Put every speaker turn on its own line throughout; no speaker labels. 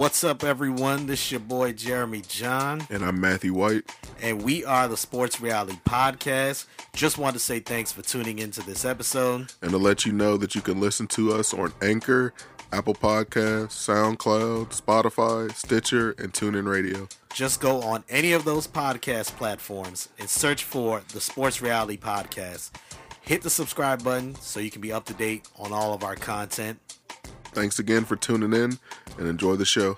What's up, everyone? This is your boy Jeremy John,
And I'm Matthew White.
and we are the Sports Reality Podcast. Just want to say thanks for tuning into this episode.
And to let you know that you can listen to us on Anchor, Apple Podcasts, SoundCloud, Spotify, Stitcher, and TuneIn Radio.
Just go on any of those podcast platforms and search for the Sports Reality Podcast. Hit the subscribe button so you can be up to date on all of our content.
Thanks again for tuning in and enjoy the show.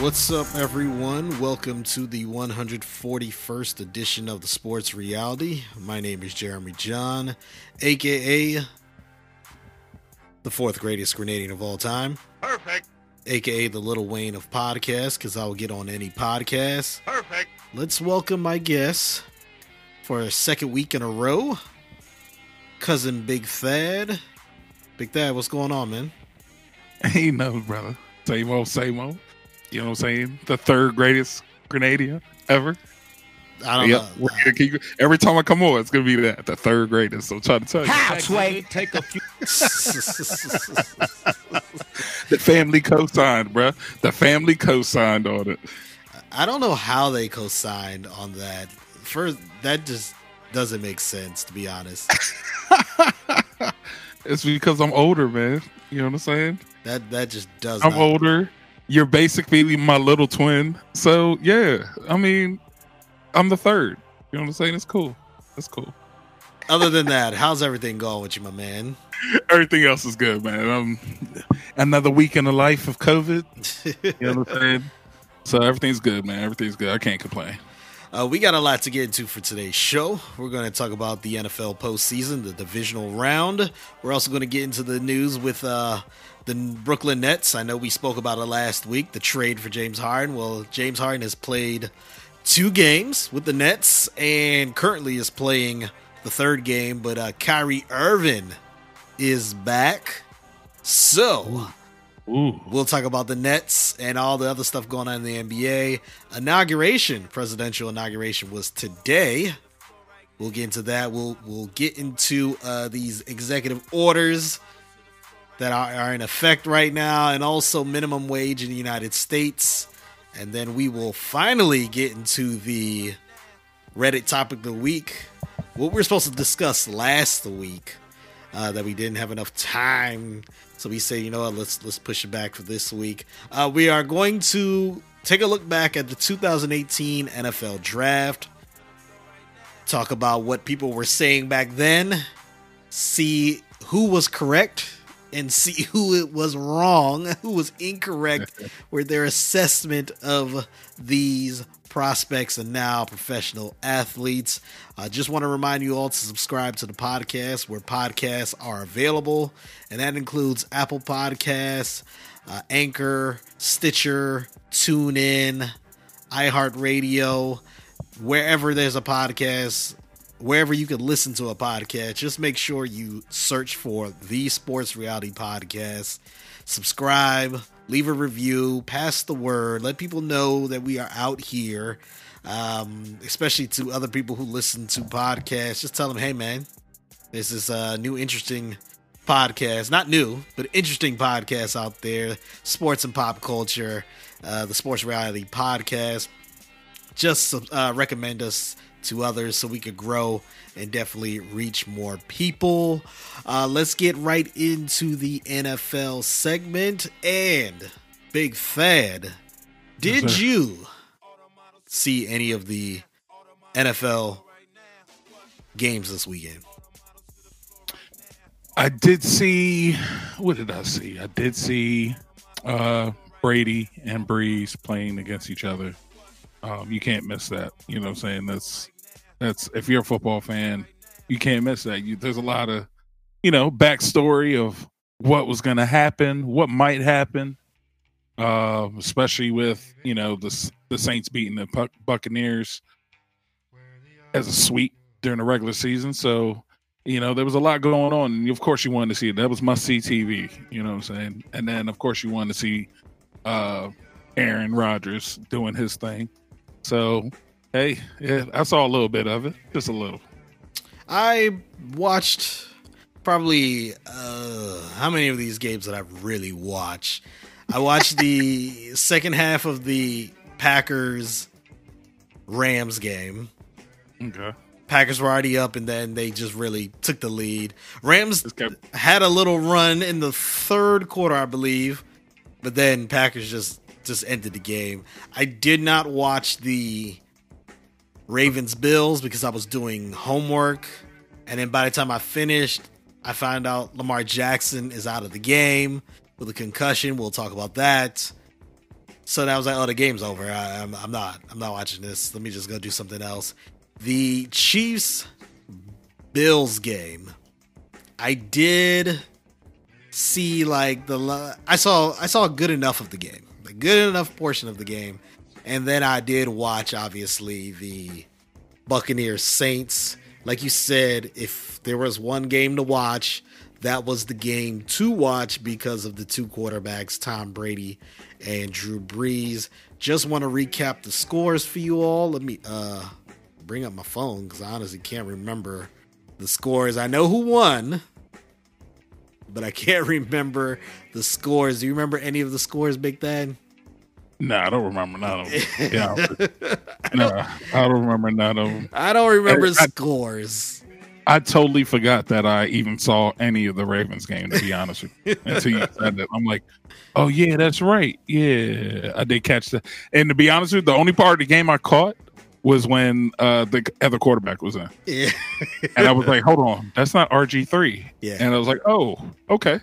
What's up, everyone? Welcome to the 141st edition of the Sports Reality. My name is Jeremy John, aka the fourth greatest Grenadian of all time,
Perfect.
aka the Lil Wayne of podcasts, because I will get on any podcast.
Perfect.
Let's welcome my guest for a second week in a row, cousin Big Thad. Big Thad, what's going on, man?
Ain't nothing, brother. Same old, same old. You know what I'm saying? The third greatest Grenadian ever.
I don't
Yep.
know.
We're gonna keep- every time I come on, it's gonna be that the third greatest. So I'm trying to tell you,
Halfway. Take a few.
the family co-signed, bruh. The family co-signed on it.
I don't know how they co-signed on that. First, that just doesn't make sense, to be honest.
It's because I'm older, man. You know what I'm saying?
That that just does.
I'm
not.
older. You're basically my little twin. So yeah, I mean, I'm the third. You know what I'm saying? It's cool. It's cool.
Other than that, how's everything going with you, my man?
Everything else is good, man. Um, another week in the life of COVID. You know what I'm saying? So everything's good, man. Everything's good. I can't complain.
Uh, we got a lot to get into for today's show. We're going to talk about the NFL postseason, the divisional round. We're also going to get into the news with uh, the Brooklyn Nets. I know we spoke about it last week, the trade for James Harden. Well, James Harden has played two games with the Nets and currently is playing the third game, but uh, Kyrie Irving is back. So.
Ooh,
We'll talk about the Nets and all the other stuff going on in the NBA. Inauguration, presidential inauguration was today. We'll get into that. We'll we'll get into uh, these executive orders that are, are in effect right now, and also minimum wage in the United States. And then we will finally get into the Reddit topic of the week. What we were supposed to discuss last week uh, that we didn't have enough time. So we say, you know what, let's let's push it back for this week. Uh, we are going to take a look back at the 2018 NFL Draft. Talk about what people were saying back then. See who was correct and see who it was wrong, who was incorrect with their assessment of these prospects and now professional athletes. I just want to remind you all to subscribe to the podcast where podcasts are available, and that includes Apple Podcasts, uh, Anchor, Stitcher, TuneIn, iHeartRadio, wherever there's a podcast, wherever you can listen to a podcast, just make sure you search for the Sports Reality Podcast. Subscribe, leave a review, pass the word, let people know that we are out here. Um, especially to other people who listen to podcasts, just tell them, hey man, this is a new interesting podcast, not new, but interesting podcast out there, sports and pop culture, uh, the Sports Reality Podcast just uh, recommend us to others so we could grow and definitely reach more people. Uh, let's get right into the NFL segment. And Big Thad, did
Yes,
you see any of the NFL games this weekend?
I did see. What did I see? I did see uh, Brady and Brees playing against each other. Um, you can't miss that. You know what I'm saying? That's that's if you're a football fan, you can't miss that. You, there's a lot of you know backstory of what was going to happen, what might happen, uh, especially with you know the the Saints beating the Buc- Buccaneers as a sweep during the regular season. So you know there was a lot going on, and of course you wanted to see it. That was must see TV. You know what I'm saying? And then of course you wanted to see uh, Aaron Rodgers doing his thing. So hey, yeah, I saw a little bit of it, just a little.
I watched probably uh how many of these games that I really watch? I watched the second half of the Packers Rams game.
Okay.
Packers were already up and then they just really took the lead. Rams had a little run in the third quarter, I believe, but then Packers just just ended the game. I did not watch the Ravens Bills because I was doing homework, and then by the time I finished, I found out Lamar Jackson is out of the game with a concussion. We'll talk about that. So then I was like, "Oh, the game's over. I, I'm, I'm not. I'm not watching this. Let me just go do something else." The Chiefs Bills game. I did see like the I saw I saw good enough of the game, good enough portion of the game, and then I did watch obviously the Buccaneers Saints. Like you said, if there was one game to watch, that was the game to watch because of the two quarterbacks, Tom Brady and Drew Brees. Just want to recap the scores for you all. Let me uh bring up my phone because I honestly can't remember the scores. I know who won, but I can't remember the scores. Do you remember any of the scores, Big Thad?
No, I don't remember none of them. Yeah, no, I don't remember none of them.
I don't remember
I-
scores.
I totally forgot that I even saw any of the Ravens game. To be honest with you, until you said that, I'm like, oh yeah, that's right. Yeah, I did catch that. And to be honest with you, the only part of the game I caught was when uh, the other quarterback was in,
Yeah.
and I was like, hold on, that's not RG three.
Yeah.
and I was like, oh, okay.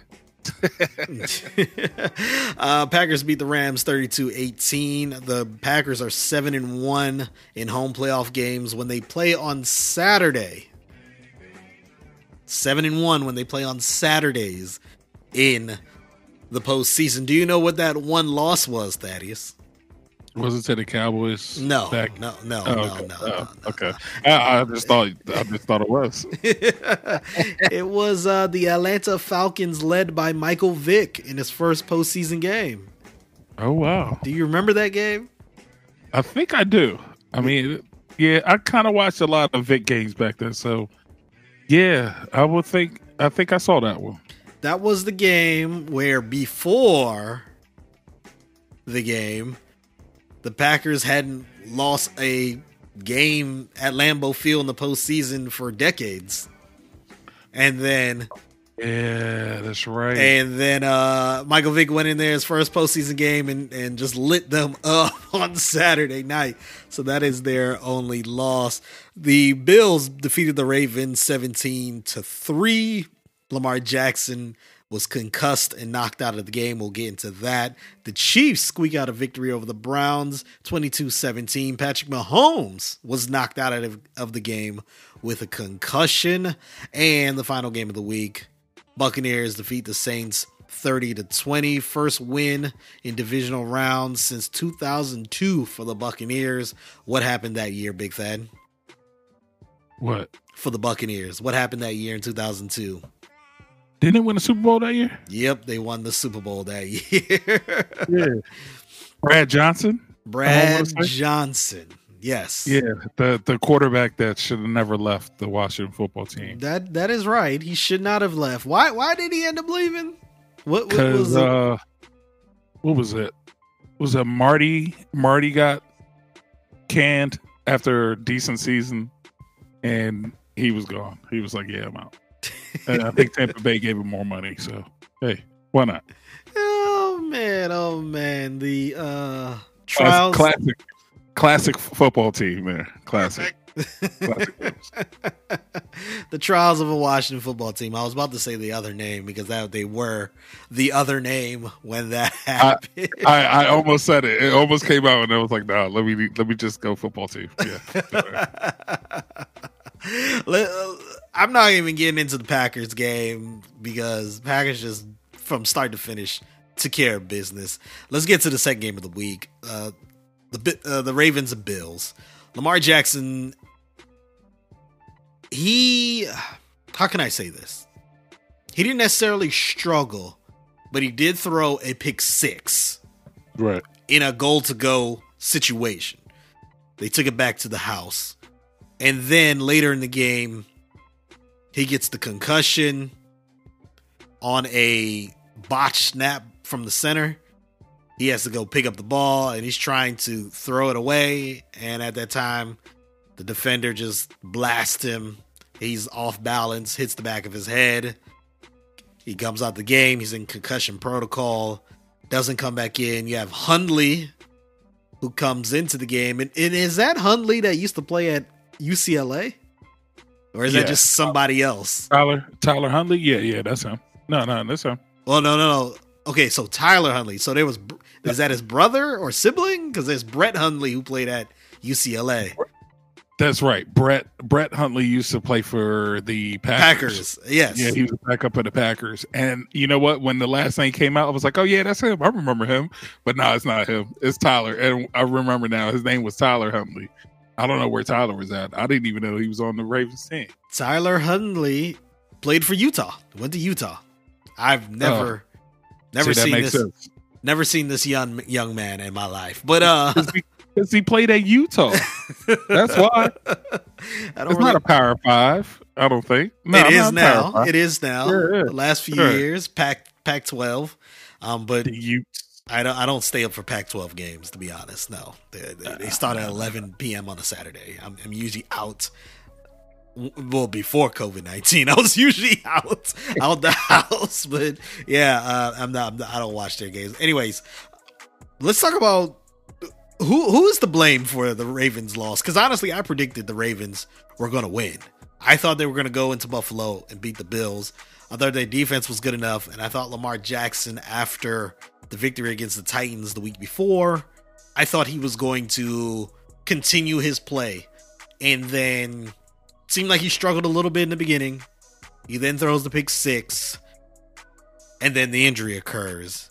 uh, Packers beat the Rams 32-18. The Packers are 7 and 1 in home playoff games when they play on Saturday. 7 and 1 when they play on Saturdays in the postseason. Do you know what that one loss was, Thaddeus?
Was it to the Cowboys?
No,
back?
no, no,
Oh,
no,
okay.
no,
Oh,
no, no.
okay. I, I just thought I just thought it was.
it was uh, the Atlanta Falcons led by Michael Vick in his first postseason game.
Oh wow.
Do you remember that game?
I think I do. I mean, yeah, I kind of watched a lot of Vick games back then, so yeah, I would think. I think I saw that one.
That was the game where before the game, the Packers hadn't lost a game at Lambeau Field in the postseason for decades. And then
Yeah, that's right.
and then uh Michael Vick went in there his first postseason game and, and just lit them up on Saturday night. So that is their only loss. The Bills defeated the Ravens 17 to 3. Lamar Jackson was concussed and knocked out of the game. We'll get into that. The Chiefs squeak out a victory over the Browns 22 17. Patrick Mahomes was knocked out of, of the game with a concussion. And the final game of the week Buccaneers defeat the Saints 30 to 20. First win in divisional rounds since 2002 for the Buccaneers. What happened that year, Big Thad?
what?
For the Buccaneers. What happened that year in 2002?
Didn't it win a Super Bowl that year?
Yep, they won the Super Bowl that year.
Yeah. Brad Johnson.
Brad? Johnson. Yes.
Yeah, the the quarterback that should have never left the Washington football team.
That that is right. He should not have left. Why why did he end up leaving? What, what was it?
uh, what was it? Was it Marty? Marty got canned after a decent season, and he was gone. He was like, "Yeah, I'm out." And I think Tampa Bay gave him more money. So hey, why not?
Oh man, oh man. The uh trials
classic, classic football team there. Classic. classic.
the trials of a Washington football team. I was about to say the other name because that they were the other name when that happened.
I, I almost said it. It almost came out, and I was like, "No, let me let me just go football team." Yeah.
Uh, I'm not even getting into the Packers game because Packers just from start to finish took care of business. Let's get to the second game of the week. Uh, the uh, the Ravens and Bills. Lamar Jackson. He, how can I say this? He didn't necessarily struggle, but he did throw a pick six
Right.
in a goal to go situation. They took it back to the house. And then later in the game, he gets the concussion on a botch snap from the center. He has to go pick up the ball and he's trying to throw it away. And at that time, the defender just blasts him. He's off balance, hits the back of his head. He comes out the game. He's in concussion protocol doesn't come back in. You have Hundley, who comes into the game, and, and is that Hundley that used to play at UCLA, or is
Yeah.
that just somebody else?
Tyler Tyler Huntley. Yeah, yeah, that's him. No, no, that's him.
Well, no, no, no. Okay, so Tyler Hundley. So there was is that his brother or sibling? Because there's Brett Hundley who played at UCLA.
That's right. Brett Brett Hundley used to play for the Packers.
Packers, yes.
Yeah, he was back up at the Packers. And you know what? When the last name came out, I was like, oh, yeah, that's him. I remember him. But no, it's not him. It's Tyler. And I remember now his name was Tyler Huntley. I don't know where Tyler was at. I didn't even know he was on the Ravens team.
Tyler Hundley played for Utah. Went to Utah. I've never, never
Oh. See,
seen this.
sense.
Never seen this young young man in my life. But uh,
Because he played at Utah. That's why.
I don't
It's
really
not a Power Five, I don't think. No,
it is now. It is now.
Yeah, yeah.
The last few
Sure.
years, Pac Pac twelve. Um, but
The Utes.
I don't I don't stay up for Pac twelve games to be honest. No, they, they, they start at eleven p.m. on a Saturday. I'm, I'm usually out. Well, before COVID nineteen, I was usually out out the house. But yeah, uh, I'm not, I'm not. I don't watch their games. Anyways, let's talk about who who is to blame for the Ravens' loss. Because honestly, I predicted the Ravens were going to win. I thought they were going to go into Buffalo and beat the Bills. I thought their defense was good enough, and I thought Lamar Jackson, after the victory against the Titans the week before, I thought he was going to continue his play. And then seemed like he struggled a little bit in the beginning. He then throws the pick six, and then the injury occurs.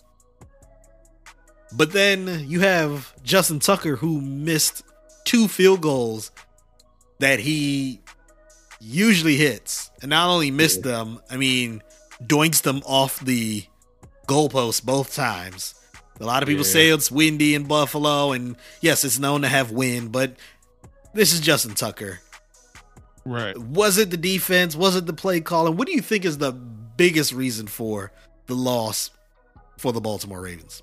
But then you have Justin Tucker who missed two field goals that he usually hits. And not only missed them, I mean, doinks them off the goalpost both times. A lot of people
Yeah.
say it's windy in Buffalo, and yes, it's known to have wind, but this is Justin Tucker.
Right.
Was it the defense? Was it the play calling? What do you think is the biggest reason for the loss for the Baltimore Ravens?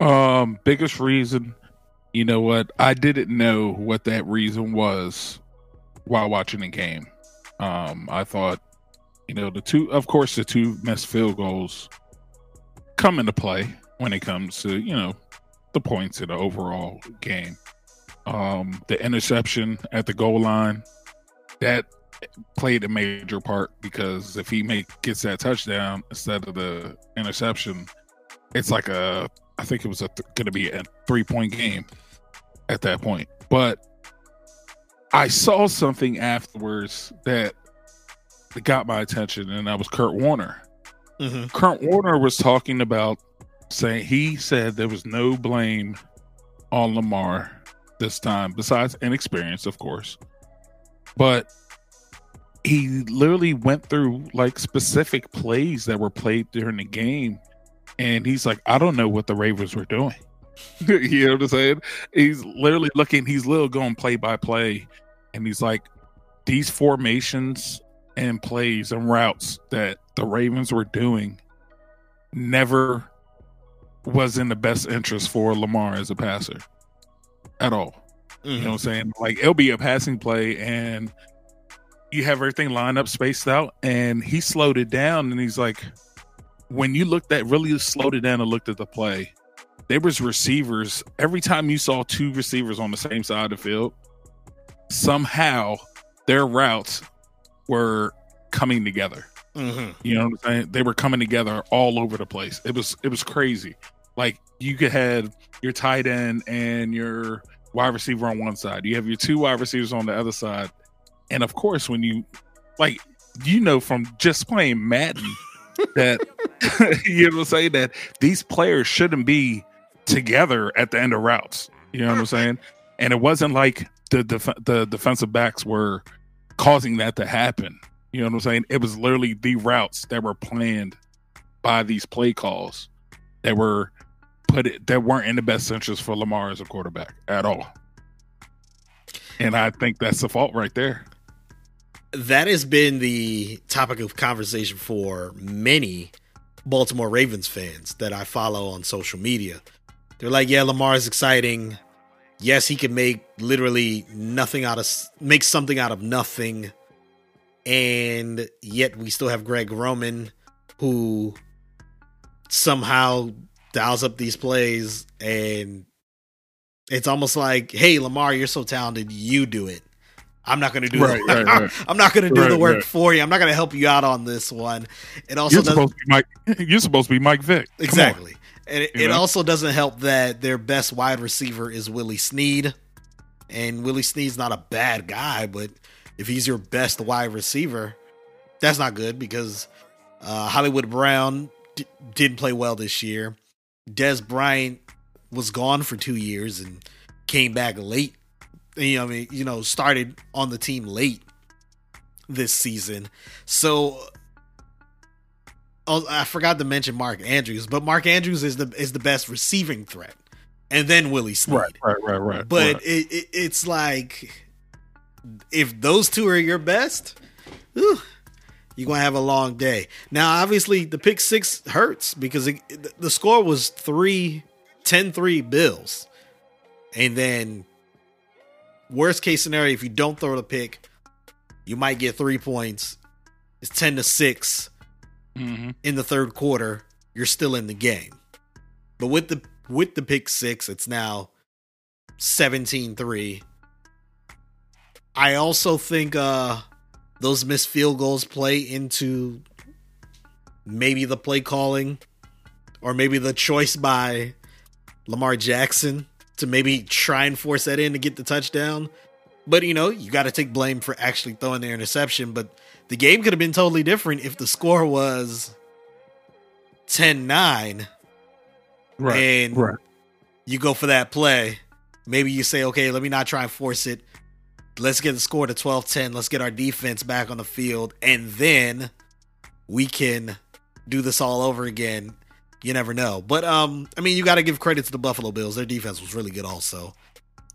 Um, biggest reason, you know what? I didn't know what that reason was while watching the game. Um, I thought, you know, the two, of course, the two missed field goals come into play when it comes to, you know, the points in the overall game. Um, the interception at the goal line that played a major part because if he make gets that touchdown instead of the interception, it's like a I think it was th- going to be a three point game at that point. But I saw something afterwards that got my attention, and that was Kurt Warner.
Mm-hmm.
Kurt Warner was talking about saying he said there was no blame on Lamar this time, besides inexperience, of course. But he literally went through like specific plays that were played during the game, and he's like, I don't know what the Ravens were doing. you know what I'm saying? He's literally looking, he's little going play by play, and he's like, these formations and plays and routes that the Ravens were doing never was in the best interest for Lamar as a passer at all. You know what I'm mm-hmm. saying? Like it'll be a passing play and you have everything lined up, spaced out, and he slowed it down and he's like when you looked at really slowed it down and looked at the play, there was receivers every time you saw two receivers on the same side of the field, somehow their routes were coming together.
Mm-hmm.
You know what I'm saying? They were coming together all over the place. It was it was crazy. Like you could have your tight end and your wide receiver on one side. You have your two wide receivers on the other side. And of course, when you like you know from just playing Madden that you know what I'm saying? That these players shouldn't be together at the end of routes. You know what I'm saying? And it wasn't like the def- the defensive backs were causing that to happen. You know what I'm saying? It was literally the routes that were planned by these play calls that were put it, that weren't in the best interest for Lamar as a quarterback at all. And I think that's the fault right there.
that has been the topic of conversation for many Baltimore Ravens fans that I follow on social media. They're like, "Yeah, Lamar is exciting. Yes, he can make literally nothing out of make something out of nothing." And yet we still have Greg Roman who somehow dials up these plays and it's almost like, "Hey, Lamar, you're so talented, you do it." I'm not going to do
Right,
the,
right, right.
I'm not going to do the work for you. I'm not going to help you out on this one. It also
You're
doesn't
supposed to be Mike. You're supposed to be Mike Vick. Come on.
And it, it also doesn't help that their best wide receiver is Willie Snead, and Willie Snead's not a bad guy, but if he's your best wide receiver, that's not good because uh, Hollywood Brown d- didn't play well this year. Dez Bryant was gone for two years and came back late. You know, I mean, you know, started on the team late this season. So oh, I forgot to mention Mark Andrews, but Mark Andrews is the is the best receiving threat, and then Willie Snead.
Right, right, right, right.
But
right.
it, it, it's like if those two are your best, whew, you're gonna have a long day. Now, obviously, the pick six hurts because it, the score was 3 10-3 Bills, and then worst case scenario, if you don't throw the pick, you might get three points. It's ten to six
Mhm.
in the third quarter, you're still in the game. But with the with the pick six, it's now 17-3. I also think uh those missed field goals play into maybe the play calling or maybe the choice by Lamar Jackson to maybe try and force that in to get the touchdown. But you know, you got to take blame for actually throwing the interception. But the game could have been totally different if the score was 10 9
right,
and
right.
you go for that play. Maybe you say, okay, let me not try and force it. Let's get the score to 12 10. Let's get our defense back on the field. And then we can do this all over again. You never know. But, um, I mean, you got to give credit to the Buffalo Bills. Their defense was really good, also.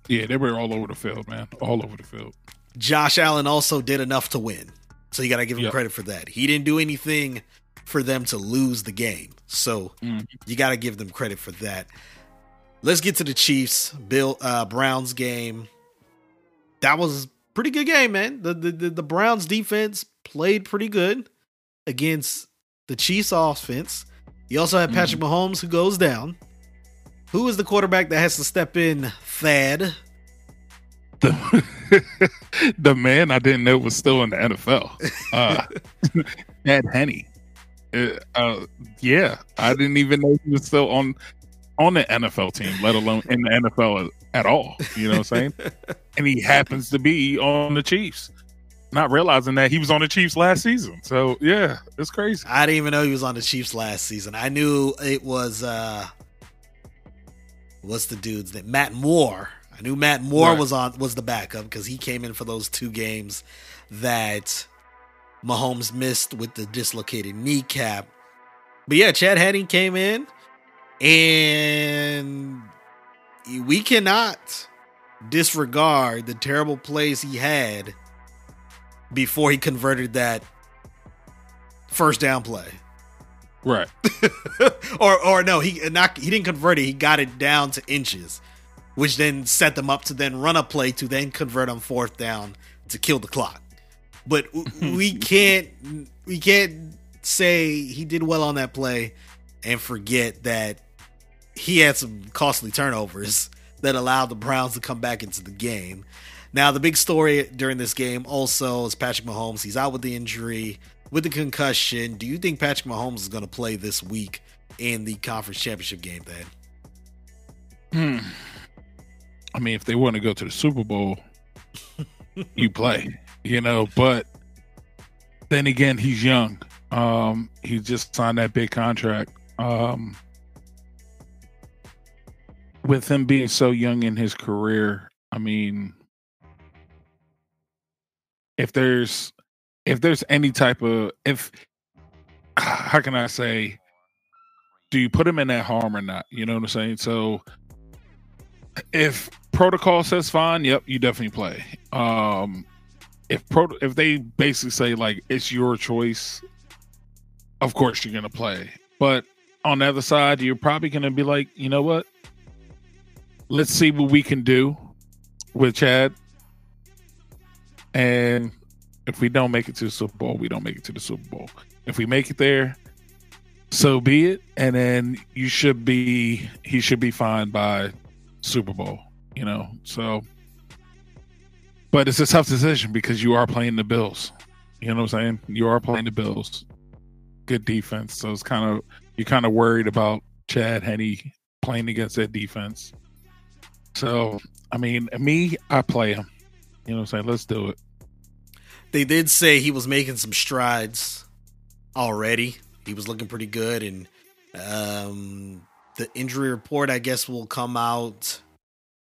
Yeah, they were all over the field, man. All over the field.
Josh Allen also did enough to win. So you got to give him
Yep.
credit for that. He didn't do anything for them to lose the game. So
Mhm.
you got to give them credit for that. Let's get to the Chiefs Bill uh, Browns game. That was pretty good game, man. The, the the the Browns defense played pretty good against the Chiefs offense. You also have Patrick Mahomes who goes down. Who is the quarterback that has to step in? Thad.
The, the man I didn't know was still in the NFL. Uh, Chad Henne. Uh, uh, yeah, I didn't even know he was still on on the NFL team, let alone in the NFL at all. You know what I'm saying? and he happens to be on the Chiefs, not realizing that he was on the Chiefs last season. So yeah, it's crazy.
I didn't even know he was on the Chiefs last season. I knew it was uh what's the dude's name? Matt Moore. I knew Matt Moore
Right.
was on was the backup because he came in for those two games that Mahomes missed with the dislocated kneecap. But yeah, Chad Henne came in and we cannot disregard the terrible plays he had before he converted that first down play.
Right.
or or no, he not he didn't convert it. He got it down to inches, which then set them up to then run a play to then convert on fourth down to kill the clock. But we can't we can't say he did well on that play and forget that he had some costly turnovers that allowed the Browns to come back into the game. Now, the big story during this game also is Patrick Mahomes. He's out with the injury, with the concussion. Do you think Patrick Mahomes is going to play this week in the conference championship game, then?
Hmm. I mean, if they want to go to the Super Bowl, you play, you know. But then again, he's young. Um, he just signed that big contract. Um, with him being so young in his career, I mean, if there's if there's any type of if how can I say, do you put him in that harm or not? You know what I'm saying? So if protocol says fine, yep, you definitely play. Um, if pro if they basically say like it's your choice, of course you're gonna play. But on the other side, you're probably gonna be like, you know what? Let's see what we can do with Chad. And if we don't make it to the Super Bowl, we don't make it to the Super Bowl. If we make it there, so be it. And then you should be he should be fine by Super Bowl, you know. So but it's a tough decision because you are playing the Bills. You know what I'm saying? You are playing the Bills. Good defense. So it's kind of you're kind of worried about Chad Henne playing against that defense. So I mean, me, I play him. You know what I'm saying? Let's do it.
They did say he was making some strides already. He was looking pretty good, and um, the injury report, I guess, will come out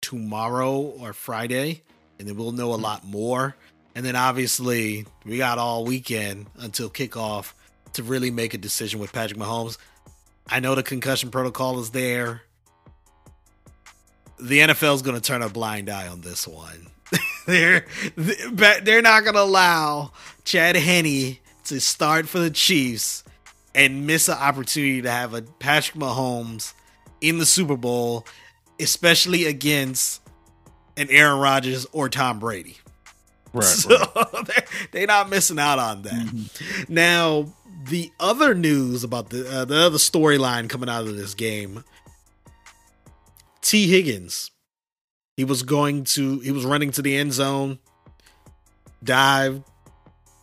tomorrow or Friday, and then we'll know a lot more. And then obviously, we got all weekend until kickoff to really make a decision with Patrick Mahomes. I know the concussion protocol is there. The NFL is going to turn a blind eye on this one. they're they're not going to allow Chad Henne to start for the Chiefs and miss an opportunity to have a Patrick Mahomes in the Super Bowl, especially against an Aaron Rodgers or Tom Brady.
Right.
So they're, they're not missing out on that. Now, the other news about the uh, the other storyline coming out of this game, T. Higgins, he was going to he was running to the end zone, dive,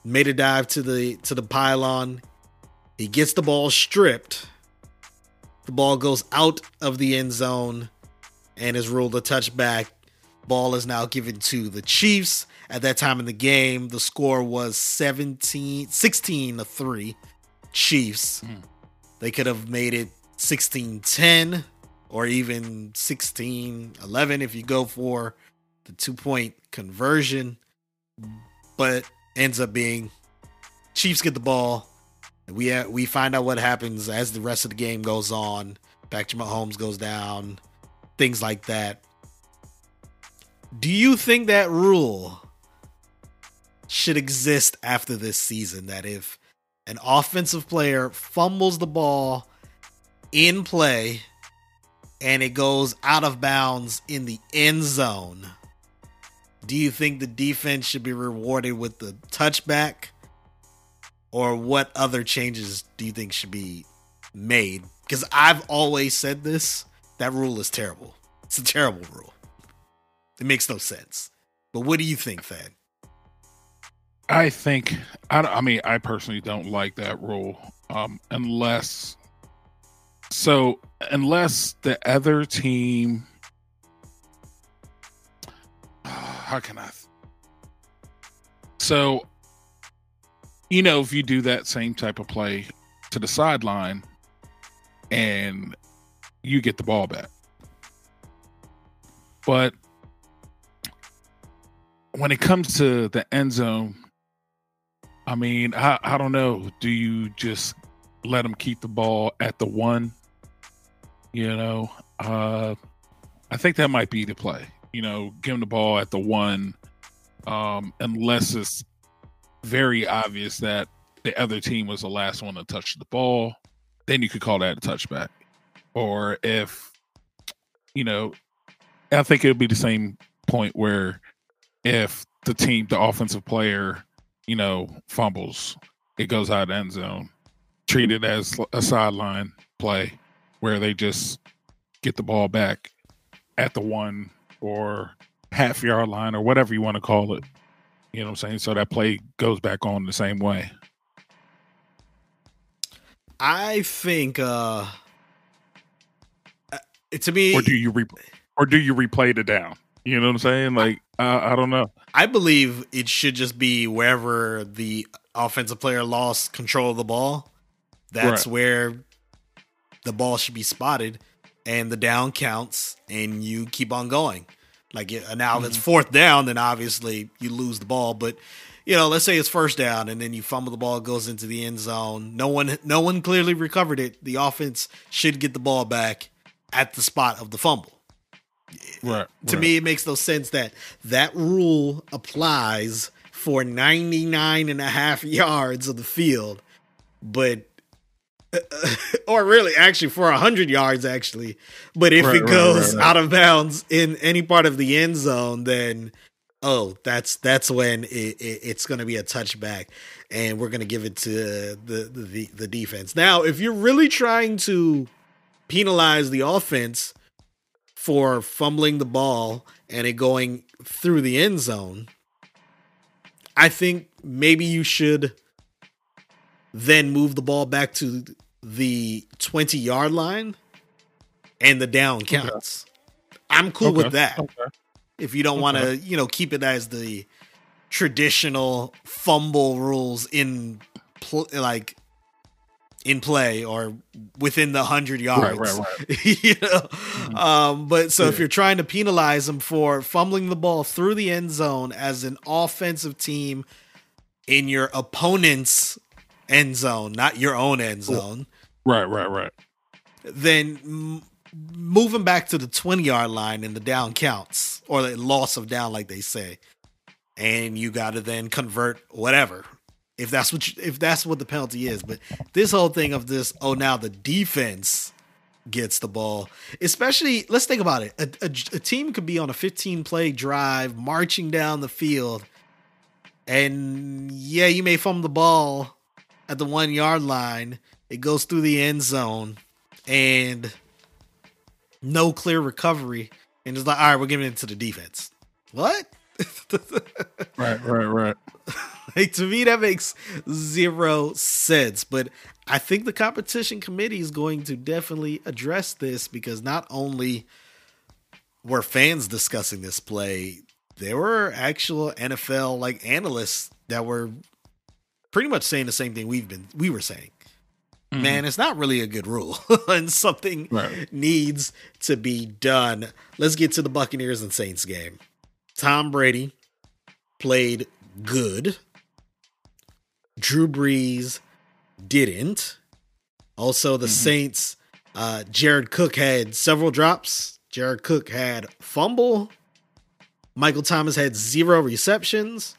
made a dive to the to the pylon. He gets the ball stripped. The ball goes out of the end zone and is ruled a touchback. Ball is now given to the Chiefs. At that time in the game, the score was 17 16 to 3 Chiefs.
Mm.
They could have made it 16-10 or even 16-11 if you go for the two-point conversion. But ends up being Chiefs get the ball. We we find out what happens as the rest of the game goes on. Patrick Mahomes goes down, things like that. Do you think that rule should exist after this season? That if an offensive player fumbles the ball in play and it goes out of bounds in the end zone, do you think the defense should be rewarded with the touchback? Or what other changes do you think should be made? Because I've always said this that rule is terrible. It's a terrible rule. It makes no sense. But what do you think, Thad?
I think I, I mean I personally don't like that rule um unless so unless the other team how can I so you know if you do that same type of play to the sideline and you get the ball back but when it comes to the end zone I mean, I, I don't know. Do you just let them keep the ball at the one? You know, uh, I think that might be the play. You know, give them the ball at the one, um, unless it's very obvious that the other team was the last one to touch the ball. Then you could call that a touchback. Or if, you know, I think it would be the same point where if the team, the offensive player, you know, fumbles, it goes out of end zone. Treat it as a sideline play where they just get the ball back at the one or half yard line or whatever you want to call it. You know what I'm saying? So that play goes back on the same way.
I think uh, to me
Or do you re- or do you replay the down? You know what I'm saying? Like I, I don't know.
I believe it should just be wherever the offensive player lost control of the ball, that's
Right.
where the ball should be spotted and the down counts and you keep on going. Like now if
Mm-hmm.
it's fourth down, then obviously you lose the ball. But you know, let's say it's first down and then you fumble the ball, goes into the end zone. No one no one clearly recovered it. The offense should get the ball back at the spot of the fumble
Right.
to
right.
me it makes no sense that that rule applies for 99 and a half yards of the field but or really actually for 100 yards actually but if
Right,
it goes out of bounds in any part of the end zone then oh that's that's when it, it, it's going to be a touchback and we're going to give it to the, the the defense now if you're really trying to penalize the offense for fumbling the ball and it going through the end zone, I think maybe you should then move the ball back to the 20 yard line and the down counts. I'm cool with that.
Okay.
If you don't want to, you know, keep it as the traditional fumble rules in pl- like in play or within the 100 yards
Right, right,
you know um but so if you're trying to penalize them for fumbling the ball through the end zone as an offensive team in your opponent's end zone not your own end zone
Right. Right. Right.
then m- move them back to the 20 yard line and the down counts or the loss of down like they say and you got to then convert whatever if that's what you, if that's what the penalty is but this whole thing of this oh now the defense gets the ball especially let's think about it a, a, a team could be on a 15 play drive marching down the field and yeah you may fumble the ball at the one yard line it goes through the end zone and no clear recovery and it's like all right we're giving it to the defense what
Right. Right. Right.
Like to me that makes zero sense. But i think the competition committee is going to definitely address this because not only were fans discussing this play there were actual nfl like analysts that were pretty much saying the same thing we've been we were saying. Mm-hmm. Man it's not really a good rule and something
Right.
needs to be done. Let's get to the buccaneers and saints game. Tom brady played good. Drew Brees didn't. Also, the Saints, uh, Jared Cook had several drops. Jared Cook had fumble. Michael Thomas had zero receptions.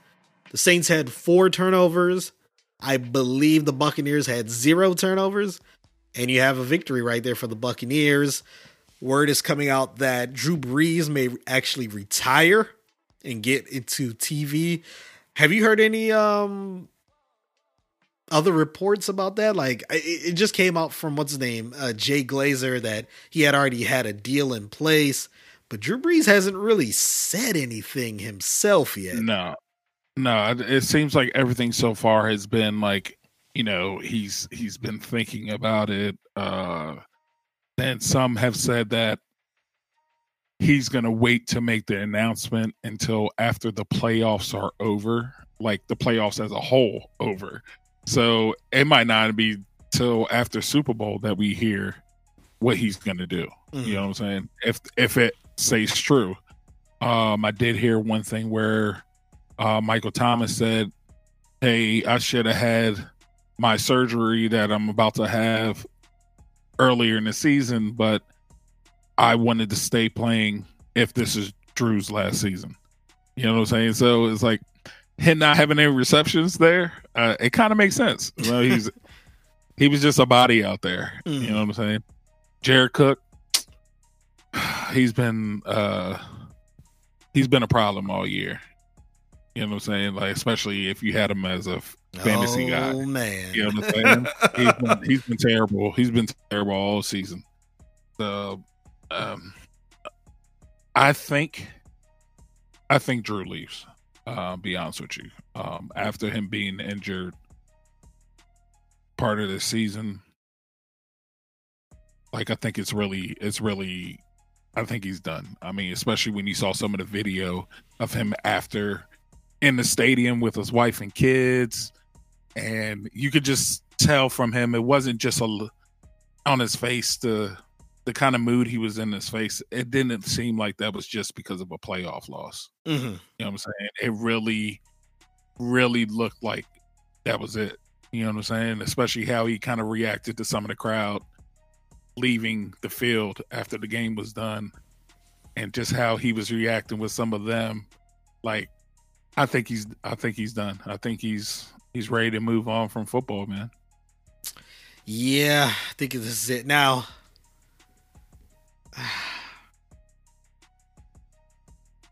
The Saints had four turnovers. I believe the Buccaneers had zero turnovers. And you have a victory right there for the Buccaneers. Word is coming out that Drew Brees may actually retire and get into TV. Have you heard any um other reports about that? Like it, just came out from what's his name, uh, Jay Glazer, that he had already had a deal in place, but Drew Brees hasn't really said anything himself yet.
No, no. It seems like everything so far has been like you know he's he's been thinking about it. Uh, then some have said that he's going to wait to make the announcement until after the playoffs are over, like the playoffs as a whole over. So it might not be till after Super Bowl that we hear what he's going to do. You know what I'm saying? If if it says true. Um, I did hear one thing where uh, Michael Thomas said, "Hey, I should have had my surgery that I'm about to have earlier in the season, but I wanted to stay playing if this is Drew's last season." You know what I'm saying? So it's like him not having any receptions there. Uh, it kind of makes sense. Well, he's he was just a body out there. You know what I'm saying? Jared Cook, he's been uh he's been a problem all year. You know what I'm saying? Like especially if you had him as a fantasy guy.
Oh man.
You know what I'm saying? he's, been, he's been terrible. He's been terrible all season. So um I think I think Drew leaves. Uh, be honest with you. Um, after him being injured part of the season, like I think it's really it's really I think he's done. I mean, especially when you saw some of the video of him after in the stadium with his wife and kids and you could just tell from him it wasn't just a on his face the the kind of mood he was in his face. It didn't seem like that was just because of a playoff loss.
Mm-hmm.
You know what I'm saying? It really, really looked like that was it. You know what I'm saying? Especially how he kind of reacted to some of the crowd leaving the field after the game was done and just how he was reacting with some of them. Like, I think he's I think he's done. I think he's he's ready to move on from football, man.
Yeah, I think this is it. Now,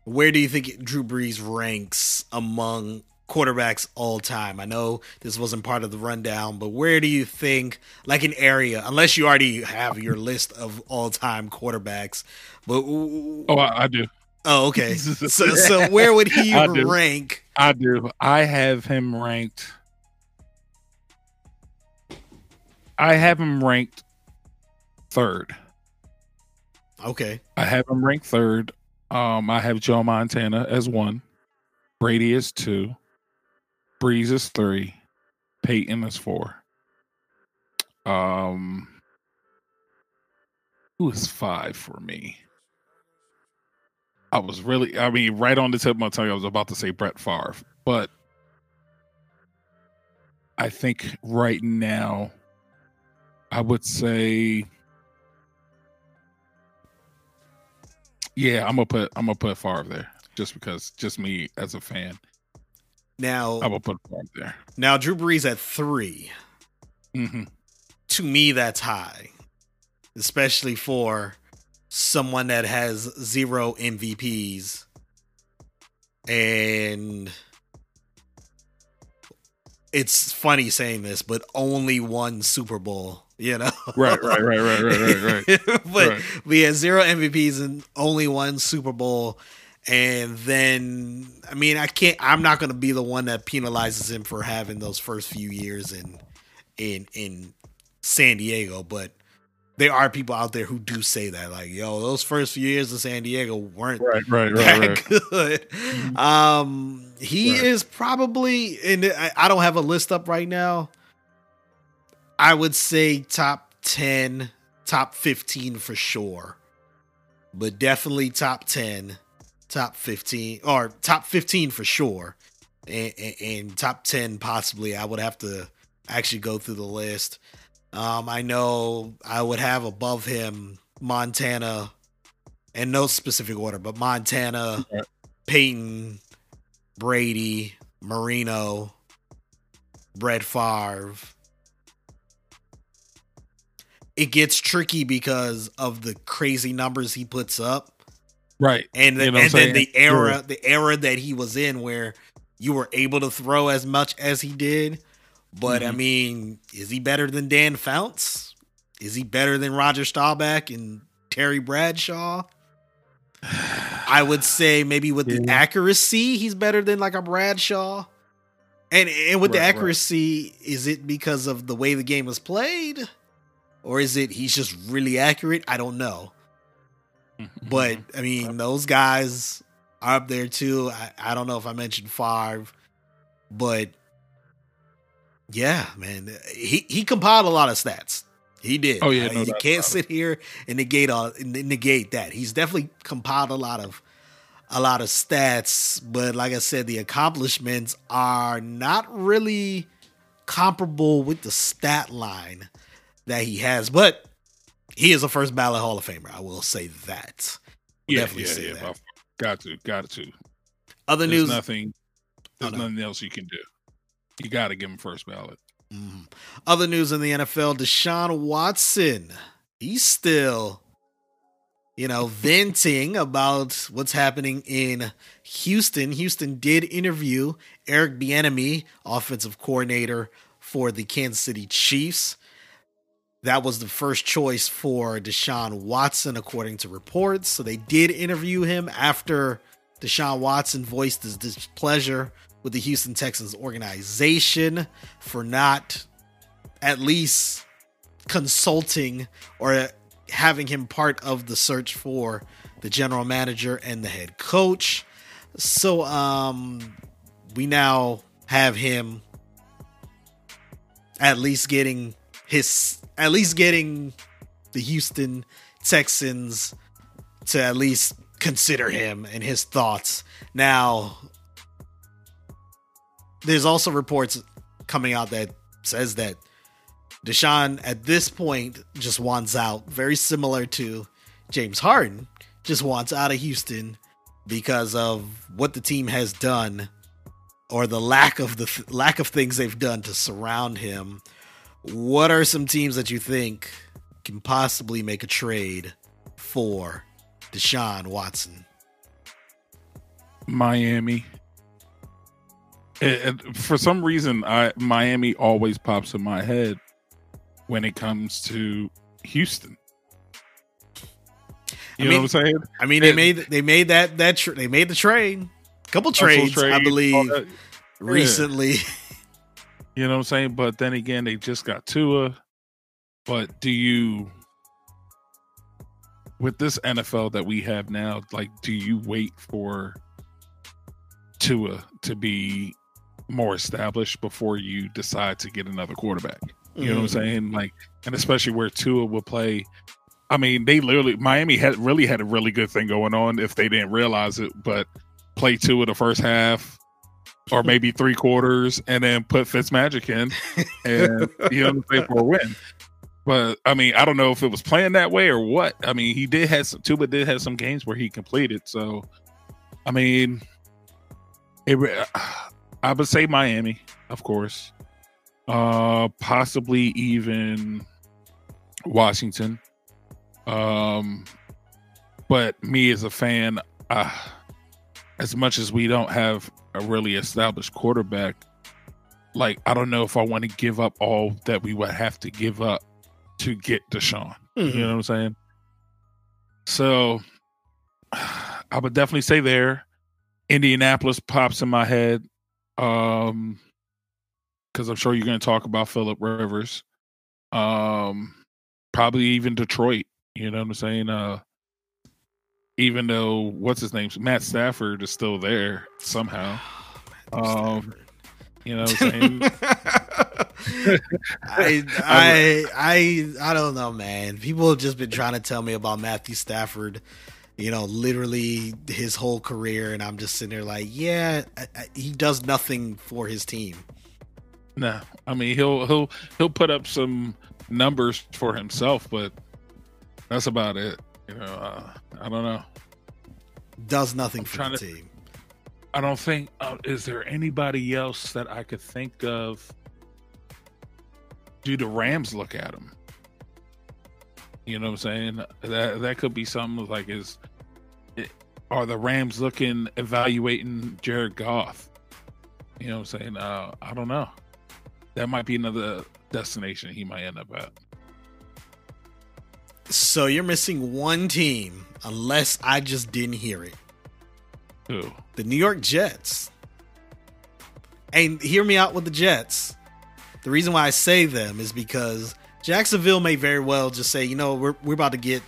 where do you think Drew Brees ranks among quarterbacks all time? I know this wasn't part of the rundown, but where do you think, like an area, unless you already have your list of all time quarterbacks, but
Oh, I, I do.
oh, okay. So, so where would he
I
rank?
I do. I have him ranked. I have him ranked third.
Okay,
I have him ranked third. Um, I have Joe Montana as one, Brady is two, Brees is three, Peyton is four. Um, who is five for me? I was really, I mean, right on the tip of my tongue, I was about to say Brett Favre, but I think right now, I would say Yeah, I'm gonna put I'm gonna put Favre there just because just me as a fan.
now
I'm gonna put Favre there.
now Drew Brees at three.
hmm
to me that's high especially for someone that has zero mvps and it's funny saying this but only one super bowl you know
Right, right, right, right, right, right, right.
but
Right.
we had zero mvps and only one super bowl and then i mean i can't i'm not going to be the one that penalizes him for having those first few years in in in San Diego, but there are people out there who do say that, like, yo, those first few years in San Diego weren't
Right, right,
that
right, right.
good. Um, he
Right.
is probably, and I, I don't have a list up right now. I would say top ten, top fifteen for sure, but definitely top ten, top fifteen, or top fifteen for sure, and, and, and top ten possibly. I would have to actually go through the list. Um, I know I would have above him Montana, and no specific order, but Montana. Peyton, Brady, Marino, Brett Favre. It gets tricky because of the crazy numbers he puts up
Right.
and, the,
You know
and then the era
Yeah.
the era that he was in where you were able to throw as much as he did but i
Mhm.
mean is he better than dan fouts is he better than roger staubach and terry bradshaw i would say maybe with the accuracy he's better than like a bradshaw and and with the
Right, right.
accuracy is it because of the way the game was played or is it he's just really accurate i don't know but I mean, those guys are up there too. I, I don't know if I mentioned Favre, but yeah, man, he he compiled a lot of stats. He did.
Oh, yeah,
Uh,
no
you can't sit here and negate all negate that. He's definitely compiled a lot of a lot of stats, but like I said, the accomplishments are not really comparable with the stat line that he has. But he is a first ballot Hall of Famer. I will say that.
yeah,
definitely
yeah,
say
yeah.
that.
Got to, got to.
Other
There's
news.
nothing. There's
Oh, no.
nothing else you can do. You got to give him first ballot.
Mhm. Other news in the NFL: Deshaun Watson. He's still, you know, venting about what's happening in Houston. Houston did interview Eric Bieniemy, offensive coordinator for the Kansas City Chiefs. That was the first choice for Deshaun Watson, according to reports. So they did interview him after Deshaun Watson voiced his displeasure with the Houston Texans organization for not at least consulting or having him part of the search for the general manager and the head coach. So um we now have him at least getting his at least getting the Houston Texans to at least consider him and his thoughts. Now, there's also reports coming out that says that Deshaun at this point just wants out, very similar to James Harden, just wants out of Houston because of what the team has done or the lack of the th- lack of things they've done to surround him. What are some teams that you think can possibly make a trade for Deshaun Watson?
Miami. It- it- for some reason, I Miami always pops in my head when it comes to Houston.
I
You know
mean,
what I'm saying?
I mean, they
It-
made they made that that tra- they made the trade. Couple trades,
trade,
I believe, recently.
You know what I'm saying? But then again, they just got Tua. But do you, with this NFL that we have now, like, do you wait for Tua to be more established before you decide to get another quarterback? You know what I'm mm-hmm. saying? Like, and especially where Tua will play. I mean, they literally Miami had really had a really good thing going on if they didn't realize it, but play Tua the first half or maybe three quarters and then put Fitzmagic in and you know saying for a win. But I mean, I don't know if it was playing that way or what. I mean, he did have some Tua did have some games where he completed. So I mean, it, I would say Miami, of course. Uh possibly even Washington. Um but me as a fan, uh, as much as we don't have a really established quarterback, like I don't know if I want to give up all that we would have to give up to get Deshaun.
Mhm.
You know what I'm saying? So I would definitely say there. Indianapolis pops in my head. Um because I'm sure you're gonna talk about Philip Rivers. Um probably even Detroit. You know what I'm saying? Uh even though what's his name? Matt Stafford is still there somehow. Um, You know what I'm saying?
I, I I I don't know, man. People have just been trying to tell me about Matthew Stafford. You know, literally his whole career, and I'm just sitting there like, yeah, I, I, he does nothing for his team.
no, I mean he'll he'll he'll put up some numbers for himself, but that's about it. You know, uh, I don't know.
Does nothing for
trying
the
to-
team.
I don't think. Uh, is there anybody else that I could think of? Do the Rams look at him? You know what I'm saying? That that could be something like is. Are the Rams looking evaluating Jared Goff? You know what I'm saying? Uh, I don't know. That might be another destination he might end up at.
So you're missing one team, unless I just didn't hear it.
Who?
the New York Jets. And hear me out with the Jets. The reason why I say them is because Jacksonville may very well just say, you know, we're we're about to get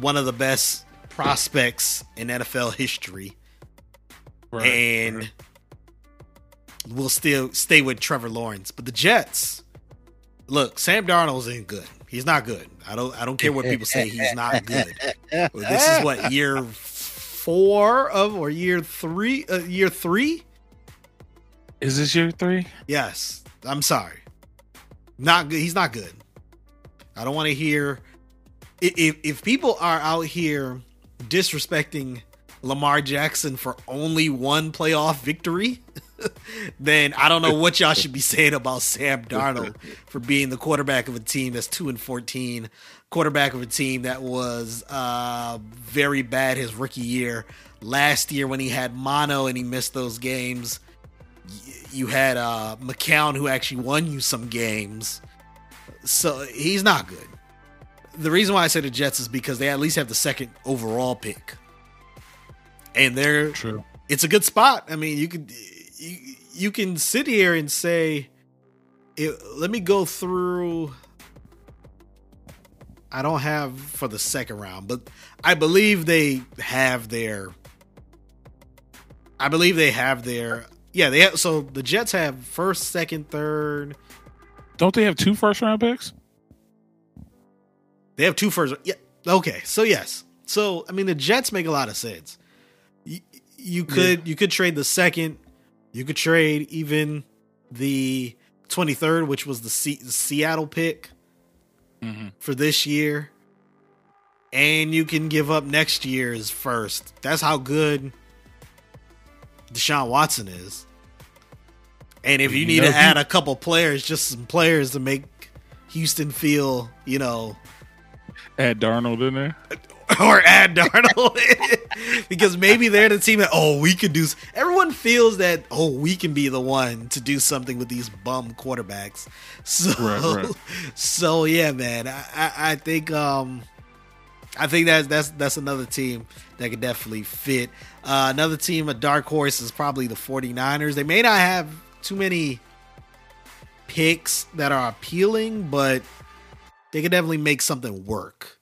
one of the best prospects in NFL history,
Right,
and
right.
we'll still stay with Trevor Lawrence. But the Jets, look, Sam Darnold's ain't good. He's not good. I don't I don't care what people say. He's not good. This is what year four of or year three? Uh, year three?
is this year three?
Yes. I'm sorry. Not good. He's not good. I don't want to hear if if people are out here disrespecting Lamar Jackson for only one playoff victory, then I don't know what y'all should be saying about Sam Darnold for being the quarterback of a team that's 2 and 14, quarterback of a team that was uh very bad his rookie year. Last year when he had mono and he missed those games, you had uh McCown who actually won you some games. So he's not good. The reason why I say the Jets is because they at least have the second overall pick. And they're
True.
it's a good spot. I mean, you could you, you can sit here and say it, let me go through I don't have for the second round, but I believe they have their I believe they have their yeah, they have so the Jets have first, second, third,
Don't they have two first round picks?
They have two first. Yeah. Okay. So yes. So I mean, the Jets make a lot of sense. You, you could you could trade the second. You could trade even the twenty third, which was the, C- Seattle pick
Mhm.
for this year, and you can give up next year's first. That's how good Deshaun Watson is. And if you
You
need to
he-
add a couple players, just some players to make Houston feel, you know,
Add Darnold in there.
Or add Darnold because maybe they're the team that oh we could do. Everyone feels that oh we can be the one to do something with these bum quarterbacks. So
Right, right.
so yeah, man. I, I, I think um I think that's that's that's another team that could definitely fit. Uh, another team, a dark horse, is probably the 49ers. They may not have too many picks that are appealing, but they could definitely make something work.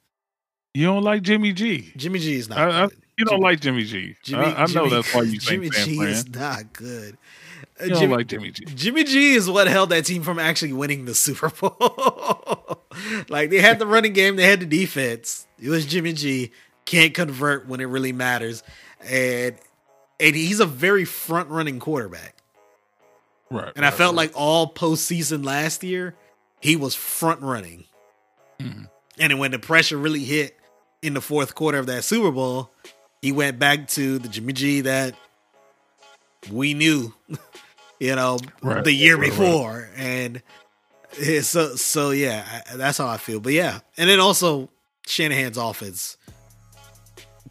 You don't like Jimmy G.
Jimmy G is not
I, I,
good.
you don't
Jimmy-
like Jimmy G.
Jimmy,
I, I know
Jimmy-
that's why you
Jimmy G is not good. Uh,
You don't
Jimmy,
like Jimmy G.
Jimmy G is what held that team from actually winning the Super Bowl. like they had the running game, they had the defense. It was Jimmy G can't convert when it really matters, and and he's a very front running quarterback.
Right.
And I felt
right.
like all postseason last year, he was front running.
Mhm.
And then when the pressure really hit in the fourth quarter of that Super Bowl, he went back to the Jimmy G that we knew, you know,
Right,
the year
right, right.
before. And eh, so, so yeah, I, that's how I feel. But yeah, and then also Shanahan's offense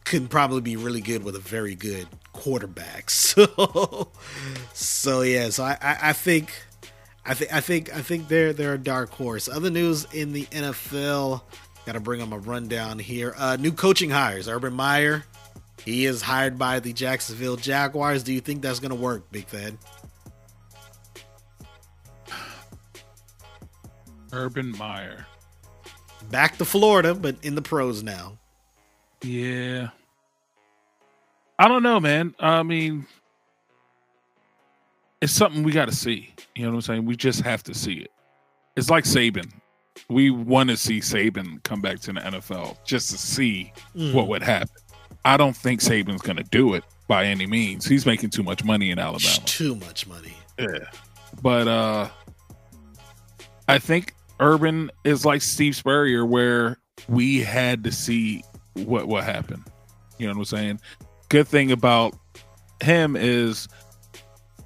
could probably be really good with a very good quarterback. So, so yeah, so I, I, I think. I think I think I think they're they're a dark horse. Other news in the NFL, got to bring them a rundown here. Uh, new coaching hires. Urban Meyer, he is hired by the Jacksonville Jaguars. Do you think that's going to work, Big Thad?
Urban Meyer.
Back to Florida, but in the pros now.
Yeah. I don't know, man. I mean, it's something we got to see. You know what I'm saying? We just have to see it. It's like Saban. We want to see Saban come back to the NFL just to see
Mm.
what would happen. I don't think Saban's going to do it by any means. He's making too much money in Alabama.
Too much money.
Yeah. But uh I think Urban is like Steve Spurrier where we had to see what what happened. You know what I'm saying? Good thing about him is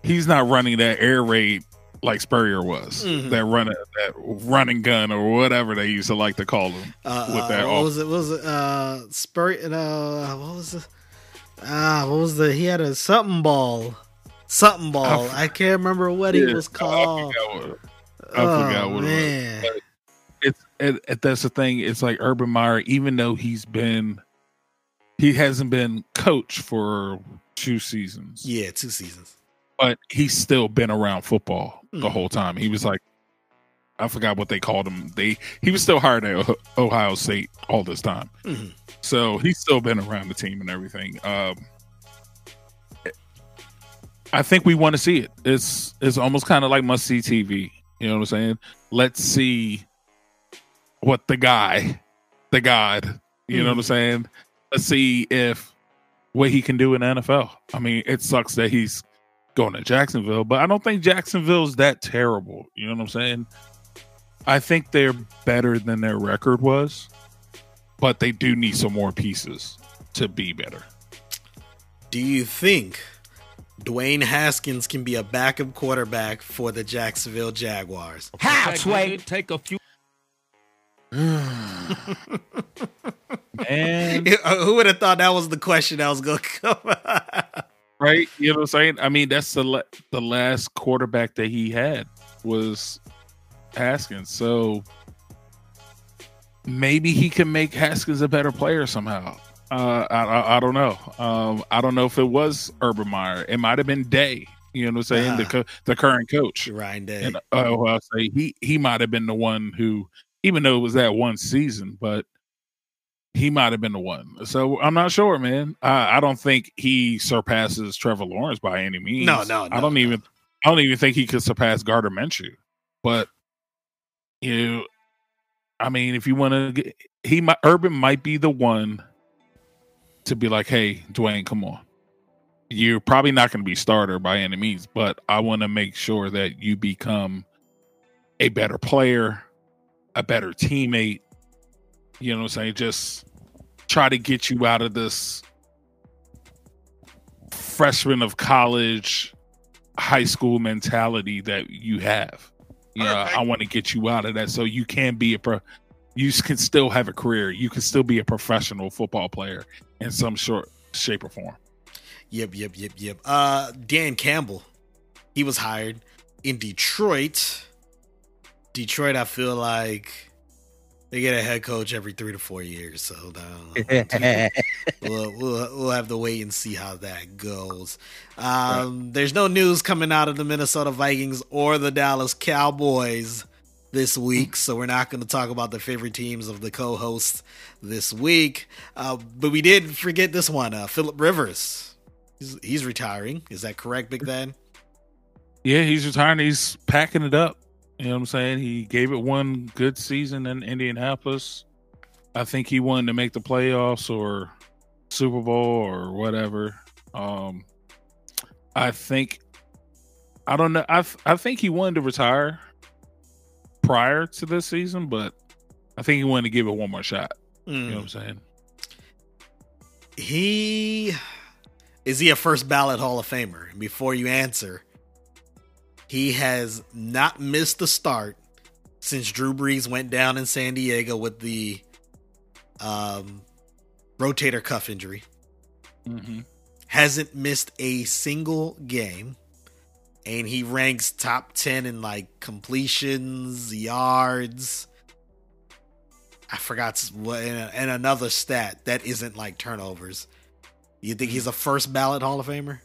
he's not running that air raid like Spurrier was.
Mhm.
That running that running gun or whatever they used to like to call him.
Uh,
With
uh,
that
what was it? What was it? Uh, Spur. Uh, what was it? Ah, what was the? He had a something ball. Something ball. I can't remember what he
Yeah,
was
I
called.
forgot what- I
oh,
forgot what it was. it's it, it, that's the thing. It's like Urban Meyer, even though he's been, he hasn't been coach for two seasons,
Yeah, two seasons.
but he's still been around football the whole time. He was like, I forgot what they called him. They he was still hired at Oh- Ohio State all this time,
Mhm.
so he's still been around the team and everything. Um, I think we want to see it. It's it's almost kind of like must see TV. You know what I'm saying? Let's see what the guy, the God, you know what I'm saying? Let's see if what he can do in the NFL. I mean, it sucks that he's going to Jacksonville, but I don't think Jacksonville's that terrible. You know what I'm saying? I think they're better than their record was, but they do need some more pieces to be better.
Do you think Dwayne Haskins can be a backup quarterback for the Jacksonville Jaguars?
How, Sway?
Take a few.
And
Who would have thought that was the question that was going to come?
Right, you know what I'm saying? I mean, that's the the last quarterback that he had was Haskins. So maybe he can make Haskins a better player somehow. Uh, I, I I don't know. Um, I don't know if it was Urban Meyer. It might have been Day. You know what I'm saying? The
Ah.
co- the current coach.
Ryan Day.
And uh, well, I'll say he he might have been the one who, even though it was that one season, but he might have been the one. So I'm not sure, man. I, I don't think he surpasses Trevor Lawrence by any means.
No, no,
I don't
no.
even. I don't even think he could surpass Gardner Minshew. But you, I mean, if you want to, he might Urban might be the one to be like, "Hey, Dwayne, come on." You're probably not going to be starter by any means, but I want to make sure that you become a better player, a better teammate. You know what I'm saying? Just try to get you out of this freshman of college, high school mentality that you have. You know,
Okay.
I want to get you out of that so you can be a pro. You can still have a career. You can still be a professional football player in some short shape or form.
Yep, yep, yep, yep. Uh, Dan Campbell, he was hired in Detroit. Detroit, I feel like they get a head coach every three to four years. So uh, we'll, we'll we'll have to wait and see how that goes. Um, There's no news coming out of the Minnesota Vikings or the Dallas Cowboys this week, so we're not going to talk about the favorite teams of the co-hosts this week. Uh, but we did forget this one, uh, Philip Rivers. He's, he's retiring. Is that correct, Big Thad?
Yeah, he's retiring. He's packing it up. You know what I'm saying? He gave it one good season in Indianapolis. I think he wanted to make the playoffs or Super Bowl or whatever. Um, I think I don't know. I th- I think he wanted to retire prior to this season, but I think he wanted to give it one more shot. You know what I'm saying?
He is he a first ballot Hall of Famer? Before you answer, he has not missed the start since Drew Brees went down in San Diego with the um, rotator cuff injury.
Mm-hmm.
Hasn't missed a single game, and he ranks top ten in like completions, yards. I forgot what, and, and another stat that isn't like turnovers. You think he's a first ballot Hall of Famer?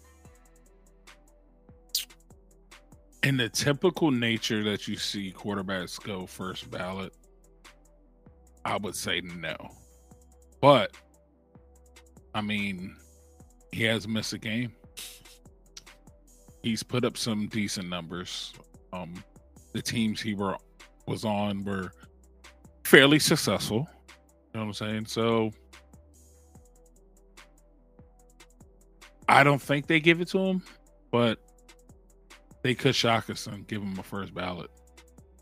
In the typical nature that you see quarterbacks go first ballot, I would say no. But I mean, he has missed a game. He's put up some decent numbers. Um the teams he were was on were fairly successful. You know what I'm saying? So I don't think they give it to him, but they could shock us and give him a first ballot.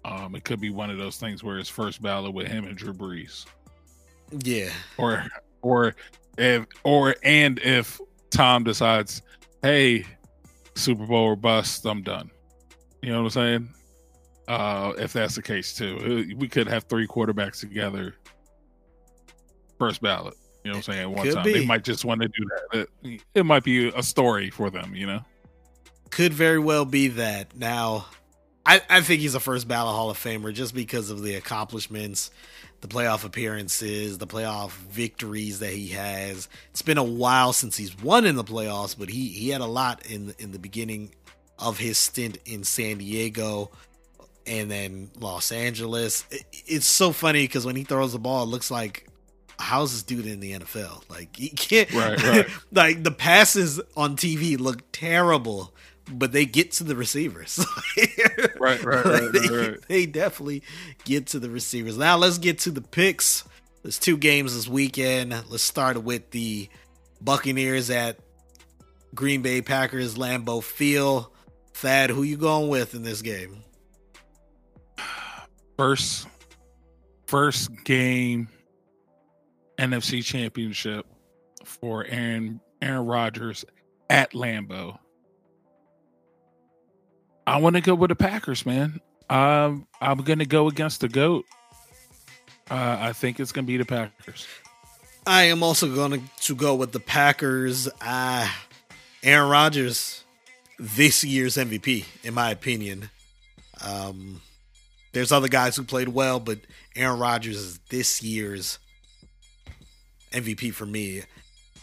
Um, it could be one of those things where it's first ballot with him and Drew Brees,
Yeah,
or or if or and if Tom decides, hey, Super Bowl or bust, I'm done. You know what I'm saying? Uh, if that's the case too, Uh, we could have three quarterbacks together, first ballot. You know what I'm saying? At one
Could
time,
be.
they might just want to do that. It, it might be a story for them. You know?
Could very well be that. Now, I, I think he's a first ballot Hall of Famer just because of the accomplishments, the playoff appearances, the playoff victories that he has. It's been a while since he's won in the playoffs, but he he had a lot in in the beginning of his stint in San Diego and then Los Angeles. It- it's so funny because when he throws the ball, it looks like how's this dude in the NFL? Like he can't.
Right, right.
like the passes on TV look terrible, but they get to the receivers.
Right, right,
Like,
right,
they,
right, right.
they definitely get to the receivers. Now let's get to the picks. There's two games this weekend. Let's start with the Buccaneers at Green Bay Packers Lambeau Field. Thad, who you going with in this game?
first first game NFC championship for Aaron Aaron Rodgers at Lambeau. I want to go with the Packers, man. Um, I'm going to go against the goat. Uh, I think it's going to be the Packers.
I am also going to go with the Packers. Uh, Aaron Rodgers, this year's MVP, in my opinion. Um, there's other guys who played well, but Aaron Rodgers is this year's MVP for me.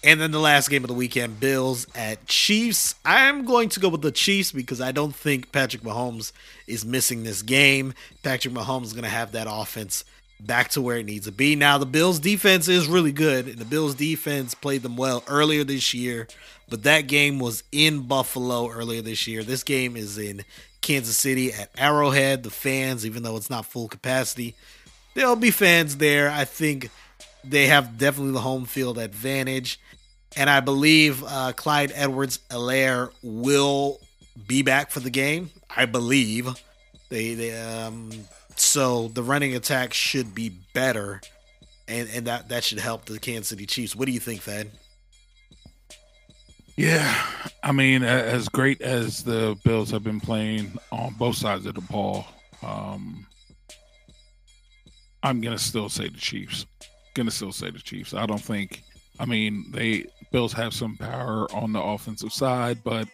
And then the last game of the weekend, Bills at Chiefs. I'm going to go with the Chiefs because I don't think Patrick Mahomes is missing this game. Patrick Mahomes is going to have that offense back to where it needs to be. Now, the Bills defense is really good, and the Bills defense played them well earlier this year, but that game was in Buffalo earlier this year. This game is in Kansas City at Arrowhead. The fans, even though it's not full capacity, there'll be fans there. I think they have definitely the home field advantage. And I believe uh, Clyde Edwards Alaire will be back for the game. I believe. They, they um so the running attack should be better and and that that should help the Kansas City Chiefs. What do you think, Thad?
Yeah, I mean, as great as the Bills have been playing on both sides of the ball, um, I'm gonna still say the Chiefs. Gonna still say the Chiefs. I don't think. I mean, they Bills have some power on the offensive side, but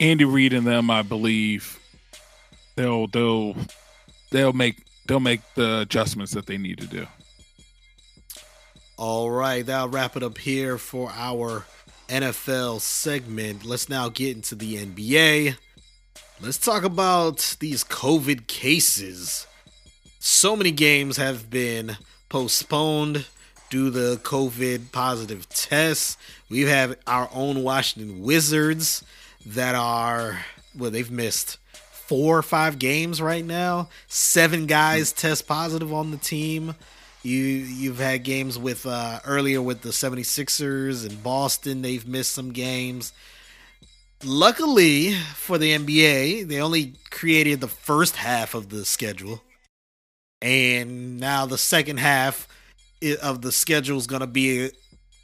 Andy Reid and them, I believe, they'll they'll they'll make they'll make the adjustments that they need to do.
All right, that'll wrap it up here for our NFL segment. Let's now get into the NBA. Let's talk about these COVID cases. So many games have been postponed to the COVID positive tests. We have our own Washington Wizards that are, well, they've missed four or five games right now. Seven guys test positive on the team. You you've had games with uh, earlier with the 76ers and Boston. They've missed some games. Luckily for the NBA, they only created the first half of the schedule, and now the second half of the schedule is going to be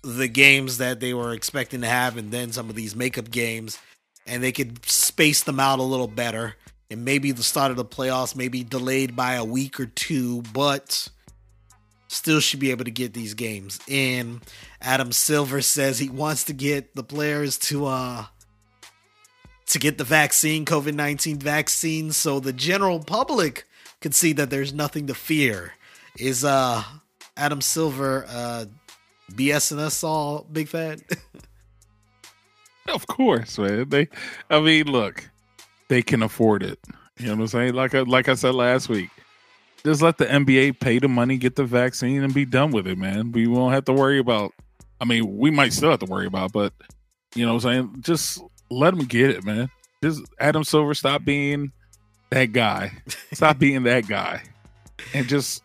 the games that they were expecting to have, and then some of these makeup games, and they could space them out a little better. And maybe the start of the playoffs may be delayed by a week or two, but still should be able to get these games And Adam Silver says he wants to get the players to uh to get the vaccine, COVID-19 vaccine so the general public can see that there's nothing to fear. Is uh Adam Silver uh BSing us all, Big Thad?
Of course, man. They, I mean, look, they can afford it. You know what I'm saying? Like I, like I said last week, just let the NBA pay the money, get the vaccine, and be done with it, man. We won't have to worry about. I mean, we might still have to worry about, but you know what I'm saying? Just let them get it, man. Just Adam Silver, stop being that guy. Stop being that guy, and just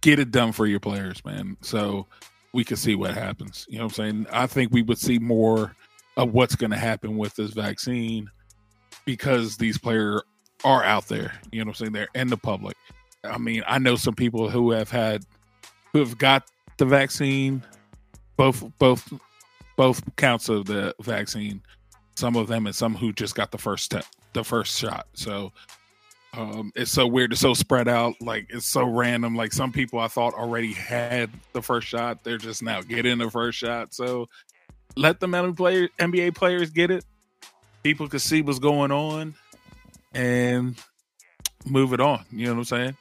get it done for your players, man. So we can see what happens. You know what I'm saying? I think we would see more of what's going to happen with this vaccine because these players are out there. You know what I'm saying? They're in the public. I mean, I know some people who have had who have got the vaccine, both both both counts of the vaccine. Some of them and some who just got the first step, the first shot. So um, it's so weird. It's so spread out. Like it's so random. Like some people I thought already had the first shot. They're just now getting the first shot. So let the NBA players, NBA players get it. People can see what's going on and move it on. You know what I'm saying?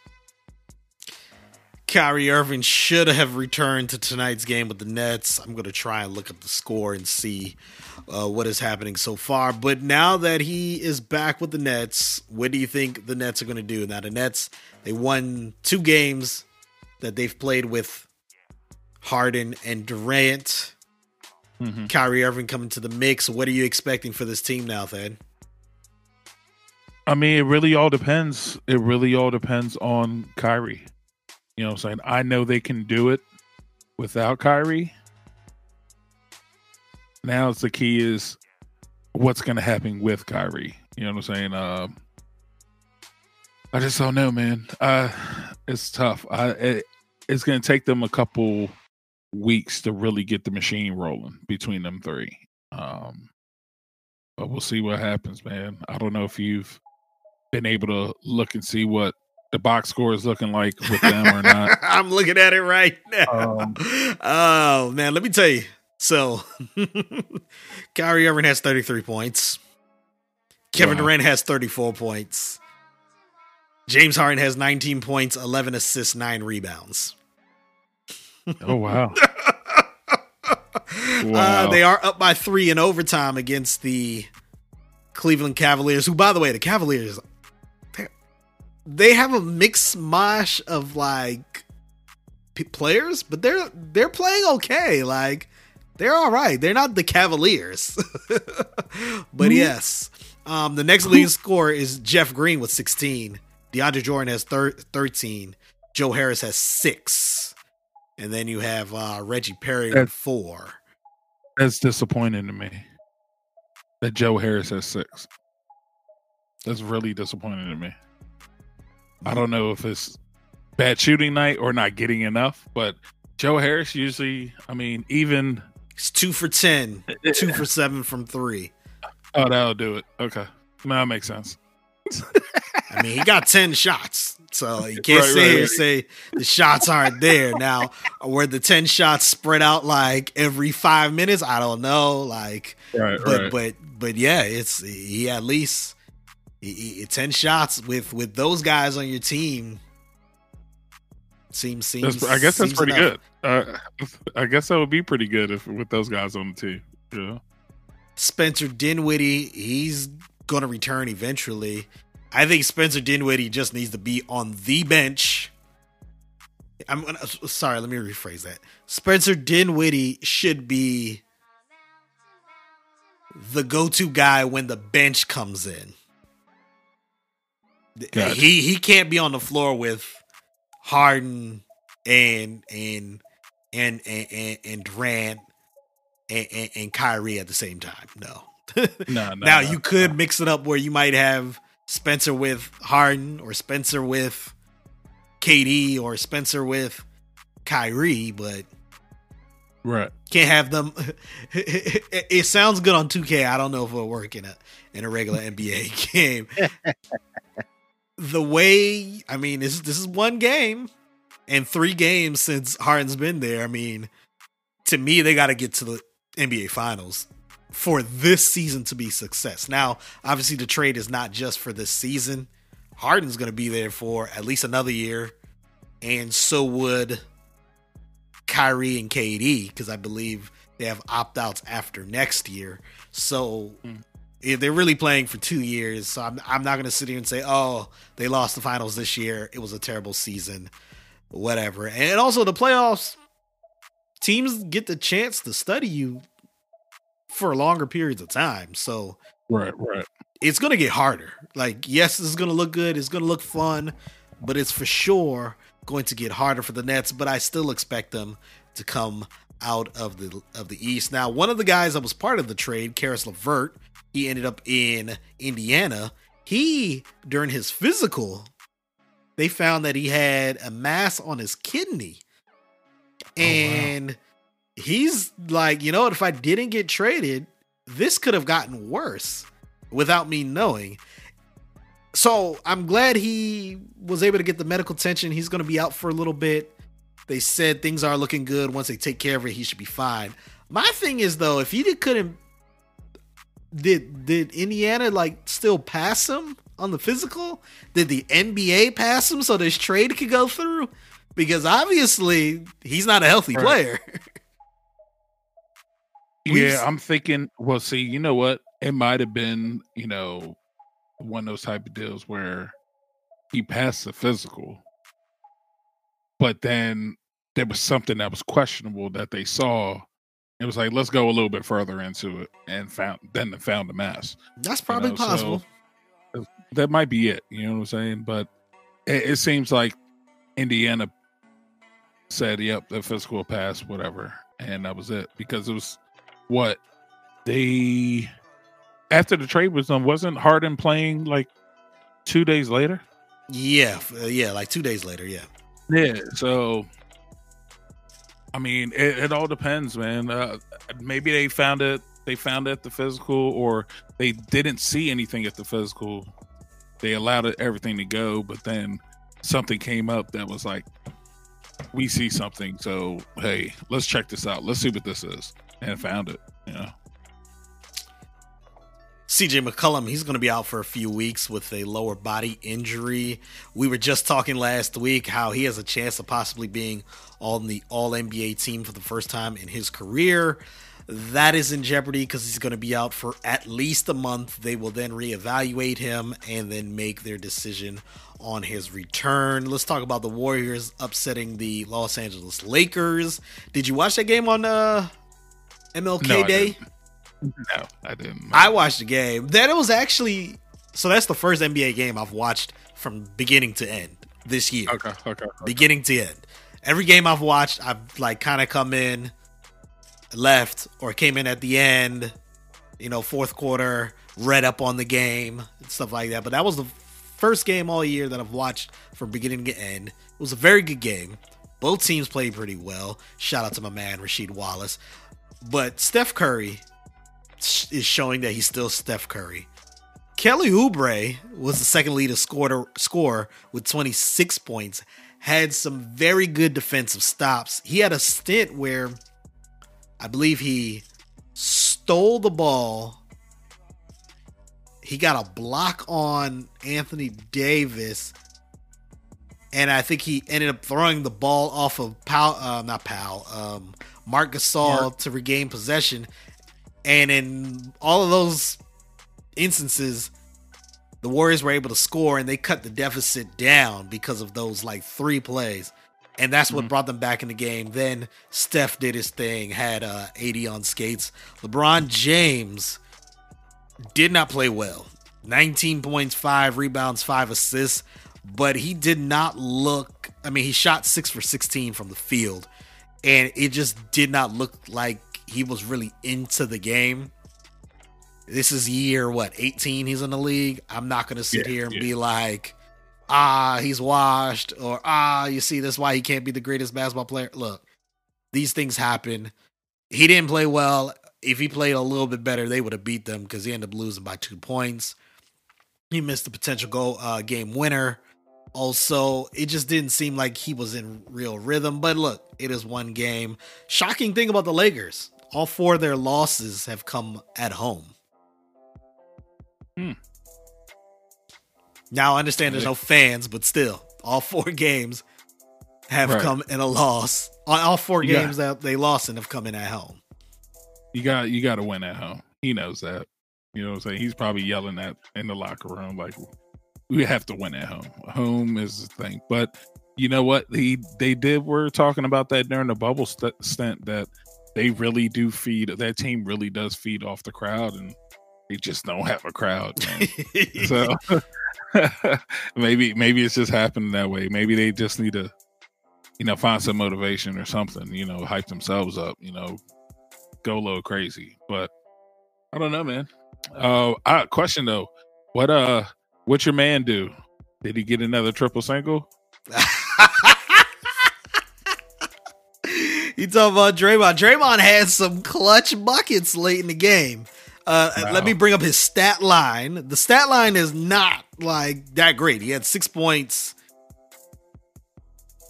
Kyrie Irving should have returned to tonight's game with the Nets. I'm going to try and look up the score and see uh, what is happening so far. But now that he is back with the Nets, what do you think the Nets are going to do? Now, the Nets, they won two games that they've played with Harden and Durant.
Mhm.
Kyrie Irving coming to the mix. What are you expecting for this team now, Thad?
I mean, it really all depends. It really all depends on Kyrie. You know what I'm saying? I know they can do it without Kyrie. Now it's the key is what's going to happen with Kyrie. You know what I'm saying? Uh, I just don't know, man. Uh, it's tough. I, it, it's going to take them a couple weeks to really get the machine rolling between them three. Um, but we'll see what happens, man. I don't know if you've been able to look and see what the box score is looking like with them or not.
I'm looking at it right now.
Um,
oh man, let me tell you. So, Kyrie Irving has 33 points. Kevin
Wow.
Durant has 34 points. James Harden has 19 points, 11 assists, 9 rebounds.
Oh wow.
Uh,
Wow.
they are up by 3 in overtime against the Cleveland Cavaliers, who by the way, the Cavaliers they- they have a mixed mash of like p- players, but they're they're playing okay. Like they're all right. They're not the Cavaliers, but yes. Um, the next leading scorer is Jeff Green with 16. DeAndre Jordan has thir- 13. Joe Harris has six. And then you have uh, Reggie Perry with four.
That's disappointing to me. That Joe Harris has six. That's really disappointing to me. I don't know if it's bad shooting night or not getting enough, but Joe Harris usually, I mean, even
it's two for 10, two for seven from three.
oh, that'll do it. Okay, no, that makes sense.
I mean, he got 10 shots. So you can't
Right,
sit
right,
here
right.
say the shots aren't there. Now, were the 10 shots spread out like every five minutes? I don't know. Like, but but but yeah, it's he at least 10 shots with with those guys on your team. Seems seems.
That's, I guess that's pretty
enough.
good. Uh, I guess that would be pretty good if with those guys on the team. Yeah.
Spencer Dinwiddie, he's gonna return eventually. I think Spencer Dinwiddie just needs to be on the bench. I'm gonna sorry, let me rephrase that. Spencer Dinwiddie should be the go-to guy when the bench comes in.
Gotcha.
He he can't be on the floor with Harden and and and and and, and Durant and, and, and Kyrie at the same time. No.
No, no.
now
no.
you could mix it up where you might have Spencer with Harden or Spencer with KD or Spencer with Kyrie, but
right.
can't have them. it, it sounds good on 2K. I don't know if it'll work in a in a regular NBA game. The way I mean, this this is one game and three games since Harden's been there. I mean, to me, they got to get to the NBA Finals for this season to be success. Now, obviously, the trade is not just for this season. Harden's going to be there for at least another year, and so would Kyrie and KD because I believe they have opt outs after next year. So
Hmm.
If they're really playing for two years. So I'm, I'm not going to sit here and say, oh, they lost the finals this year. It was a terrible season, whatever. And also, the playoffs, teams get the chance to study you for longer periods of time. So
Right, right.
it's going to get harder. Like, yes, it's going to look good. It's going to look fun, but it's for sure going to get harder for the Nets. But I still expect them to come out of the of the East. Now, one of the guys that was part of the trade, Caris LeVert, he ended up in Indiana. He during his physical, they found that he had a mass on his kidney, oh, and he's like, you know what? If I didn't get traded, this could have gotten worse without me knowing. So I'm glad he was able to get the medical attention. He's going to be out for a little bit. They said things are looking good. Once they take care of it, he should be fine. My thing is though, if he couldn't, did did Indiana like still pass him on the physical? Did the NBA pass him so this trade could go through? Because obviously he's not a healthy
Right.
player.
Yeah, I'm thinking. Well, see, you know what? It might have been, you know, one of those type of deals where he passed the physical, but then there was something that was questionable that they saw. It was like, let's go a little bit further into it, and found then they found the mass.
That's
you
probably
know, so
possible.
that might be it. You know what I'm saying? But it, it seems like Indiana said, "Yep, the physical pass, whatever," and that was it because it was what they after the trade was done. Wasn't Harden playing like two days later?
Yeah, uh, yeah, like two days later. Yeah,
Yeah. So, I mean, it, it all depends, man. Uh, maybe they found it. They found it at the physical, or they didn't see anything at the physical. They allowed it, everything to go, but then something came up that was like, "We see something, so hey, let's check this out. Let's see what this is," and found it. You know.
CJ McCollum, he's going to be out for a few weeks with a lower body injury. We were just talking last week how he has a chance of possibly being on the All NBA team for the first time in his career. That is in jeopardy because he's going to be out for at least a month. They will then reevaluate him and then make their decision on his return. Let's talk about the Warriors upsetting the Los Angeles Lakers. Did you watch that game on uh, MLK
No,
Day?
No, I didn't.
I watched the game. Then it was actually so that's the first NBA game I've watched from beginning to end this year.
okay, okay. okay.
Beginning to end. Every game I've watched, I've like kind of come in, left, or came in at the end, you know, fourth quarter, read up on the game, and stuff like that. But that was the first game all year that I've watched from beginning to end. It was a very good game. Both teams played pretty well. Shout out to my man Rasheed Wallace. But Steph Curry is showing that he's still Steph Curry. Kelly Oubre was the second leader scorer scorer with 26 points. Had some very good defensive stops. He had a stint where I believe he stole the ball. He got a block on Anthony Davis, and I think he ended up throwing the ball off of Powell, uh, not Powell, um, Marc Gasol to regain possession. And in all of those instances, the Warriors were able to score and they cut the deficit down because of those like three plays. And that's what
Mhm.
brought them back in the game. Then Steph did his thing, had uh, 80 on skates. LeBron James did not play well. 19 points, five rebounds, five assists, but he did not look. I mean, he shot six for 16 from the field, and it just did not look like he was really into the game. This is year what 18 he's in the league. I'm not going to sit
Yeah,
here and
yeah.
be like, ah, he's washed, or ah, you see, that's why he can't be the greatest basketball player. Look, these things happen. He didn't play well. If he played a little bit better, they would have beat them because he ended up losing by two points. He missed the potential goal uh, game winner. Also, it just didn't seem like he was in real rhythm. But look, it is one game. Shocking thing about the Lakers: all four of their losses have come at home.
Hmm.
Now I understand there's no fans, but still, all four games have
Right.
come in a loss. All- four
You got-
games that they lost in have come in at home.
You got you got to win at home. He knows that. You know what I'm saying? He's probably yelling at in the locker room like, "We have to win at home. Home is the thing." But you know what? He they did. We're talking about that during the bubble st- stint that they really do feed. That team really does feed off the crowd, and they just don't have a crowd. Man. so maybe maybe it's just happening that way. Maybe they just need to, you know, find some motivation or something. You know, hype themselves up. You know, go a little crazy. But I don't know, man. Uh, I, question though, what uh, what your man do? Did he get another triple single?
you talking about Draymond? Draymond had some clutch buckets late in the game. Uh,
Wow.
Let me bring up his stat line. The stat line is not like that great. He had six points,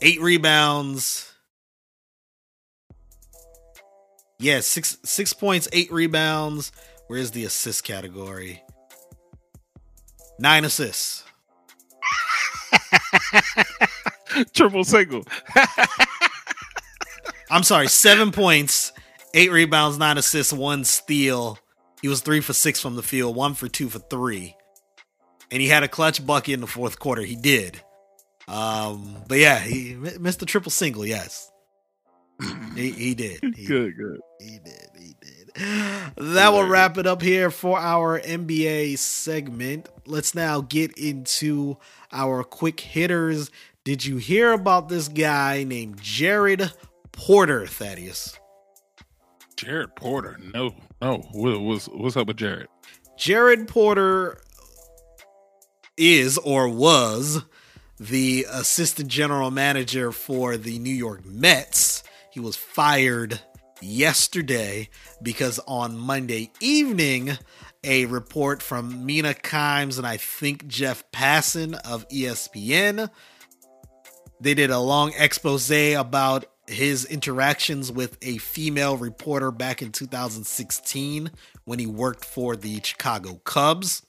eight rebounds. Yeah, six six points, eight rebounds. Where's the assist category? Nine assists.
triple single.
I'm sorry, seven points, eight rebounds, nine assists, one steal. He was three for six from the field, one for two for three. And he had a clutch bucket in the fourth quarter. He did. Um, but yeah, he missed a triple single, yes. He, he did. He,
good, good.
he did. He did. That will wrap it up here for our NBA segment. Let's now get into our quick hitters. Did you hear about this guy named Jared Porter, Thaddeus?
Jared Porter. No, no. What's what's up with Jared?
Jared Porter is or was the assistant general manager for the New York Mets. He was fired yesterday because on Monday evening, a report from Mina Kimes and I think Jeff Passan of ESPN. They did a long expose about his interactions with a female reporter back in 2016 when he worked for the Chicago Cubs.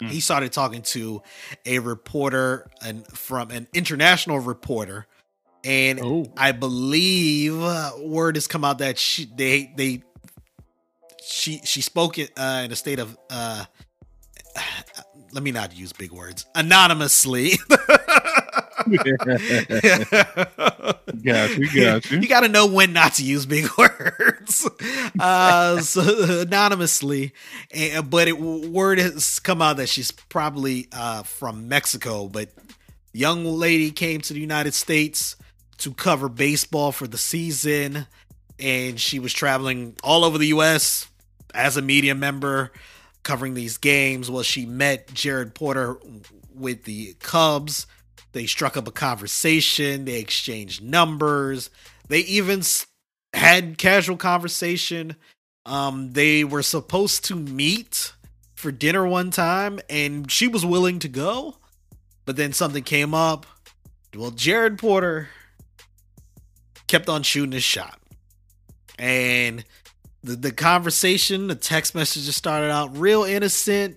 Mm.
He started talking to a reporter and from an international reporter, and
Oh,
I believe uh, word has come out that she they they she she spoke it, uh, in a state of uh, let me not use big words anonymously.
got you, got you.
you got to know when not to use big words. Uh, so anonymously, and, but it word has come out that she's probably uh, from Mexico. But young lady came to the United States to cover baseball for the season, and she was traveling all over the U.S. as a media member covering these games. Well, she met Jared Porter with the Cubs. They struck up a conversation. They exchanged numbers. They even had casual conversation. Um, they were supposed to meet for dinner one time, and she was willing to go, but then something came up. Well, Jared Porter kept on shooting his shot, and the the conversation, the text messages started out real innocent,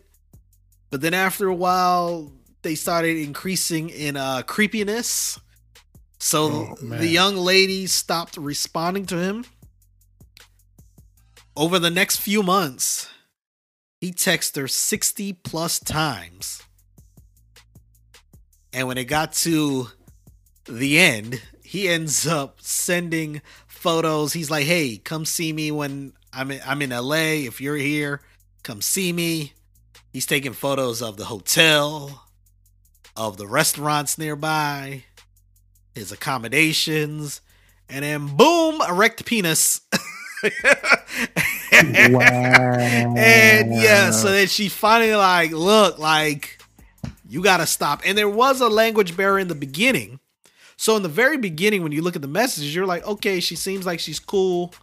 but then after a while, they started increasing in uh, creepiness. So
Oh,
the young lady stopped responding to him. Over the next few months, he texted her 60 plus times. And when it got to the end, he ends up sending photos. He's like, "Hey, come see me when I'm in, I'm in LA. If you're here, come see me." He's taking photos of the hotel, of the restaurants nearby, his accommodations, and then boom, erect penis. And yeah, so then she finally like, look, like you gotta stop. And there was a language barrier in the beginning. So in the very beginning, when you look at the messages, you're like, okay, she seems like she's cool.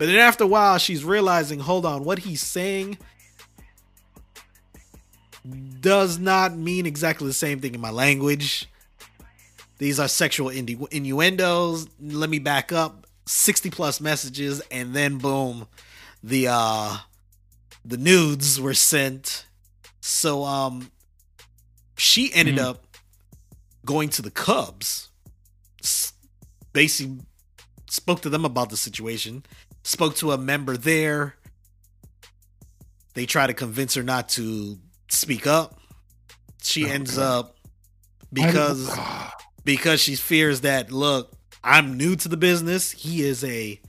But then after a while, she's realizing, hold on, what he's saying does not mean exactly the same thing in my language. These are sexual innu- innuendos. Let me back up. 60 plus messages, and then boom, the uh the nudes were sent. So um she ended
Mhm.
up going to the Cubs. Basically spoke to them about the situation. Spoke to a member there. They try to convince her not to speak up. She ends up because because she fears that look, I'm new to the business. He is a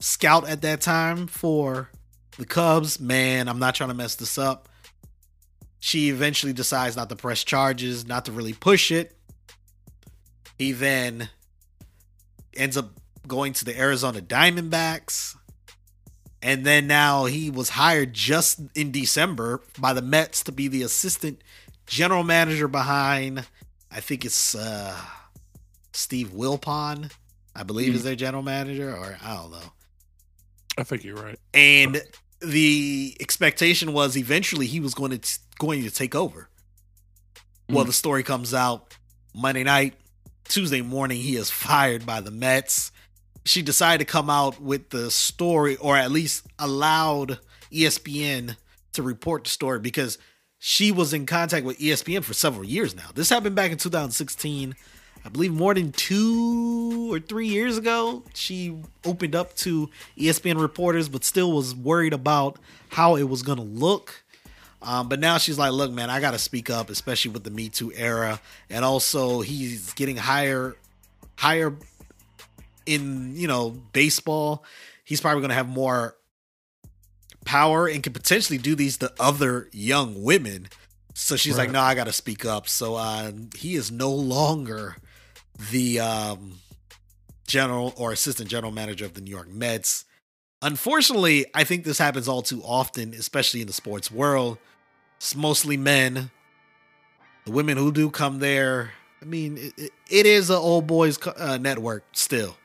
scout at that time for the Cubs. Man, I'm not trying to mess this up. She eventually decides not to press charges, not to really push it. He then ends up going to the Arizona Diamondbacks. And then now he was hired just in December by the Mets to be the assistant general manager behind, I think it's uh, Steve Wilpon, I believe is their general manager, or I don't know.
I think you're right.
And the expectation was eventually he was going to going to take over. Well,
Mhm.
the story comes out Monday night, Tuesday morning. He is fired by the Mets. She decided to come out with the story, or at least allowed ESPN to report the story because she was in contact with ESPN for several years now. This happened back in 2016. I believe more than two or three years ago, she opened up to ESPN reporters, but still was worried about how it was going to look. Um, but now she's like, look, man, I got to speak up, especially with the Me Too era. And also, he's getting higher, higher in, you know, baseball. He's probably going to have more power and can potentially do these to other young women. So she's like,
Right.
no, I got to speak up. So uh, he is no longer the um, general or assistant general manager of the New York Mets. Unfortunately, I think this happens all too often, especially in the sports world. It's mostly men. The women who do come there, I mean, it, it- it is an old boys uh, network still.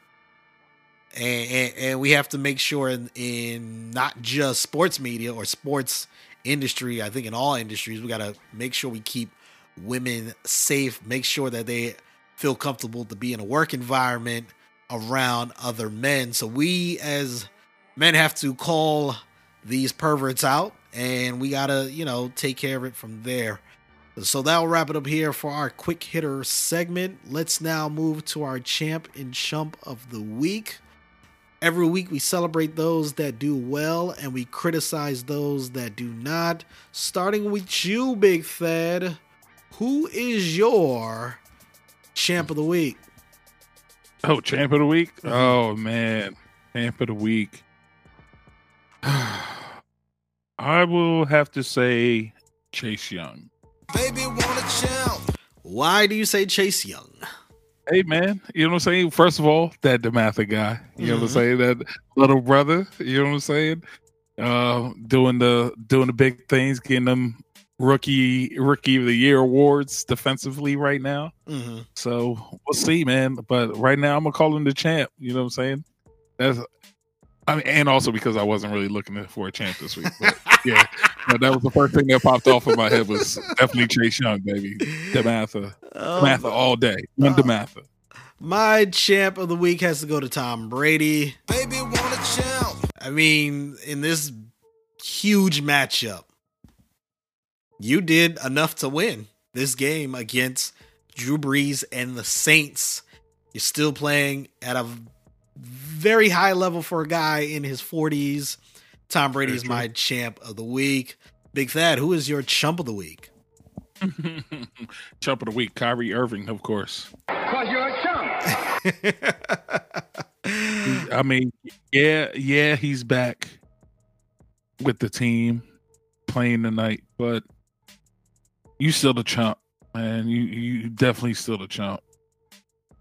And, and, and we have to make sure in, in not just sports media or sports industry, I think in all industries, we got to make sure we keep women safe, make sure that they feel comfortable to be in a work environment around other men. So we as men have to call these perverts out and we got to, you know, take care of it from there. So that'll wrap it up here for our quick hitter segment. Let's now move to our champ and chump of the week. Every week we celebrate those that do well and we criticize those that do not. Starting with you, Big Thad. Who is your champ of the week.
Oh, champ of the week. Mm-hmm. Oh man, champ of the week. I will have to say Chase Young.
Baby want a champ.
Why do you say Chase Young?
Hey man, you know what I'm saying? First of all, that DeMatha guy. You know what I'm saying? That little brother, you know what I'm saying? Uh doing the doing the big things, getting them rookie rookie of the year awards defensively right now.
hmm
So we'll see, man. But right now I'm gonna call him the champ. You know what I'm saying? That's I mean, and also because I wasn't really looking for a champ this week. But yeah, but that was the first thing that popped off in my head was definitely Chase Young, baby. DeMatha. Oh, DeMatha all day. One DeMatha.
My champ of the week has to go to Tom Brady.
Baby want a champ.
I mean, in this huge matchup, you did enough to win this game against Drew Brees and the Saints. You're still playing at a very high level for a guy in his 40s. Tom Brady is
true.
my champ of the week. Big Thad, who is your chump of the week?
Chump of the week, Kyrie Irving, of course. Cause you're a chump. I mean, yeah, yeah, he's back with the team playing tonight, but you still the chump, man. You you definitely still the chump.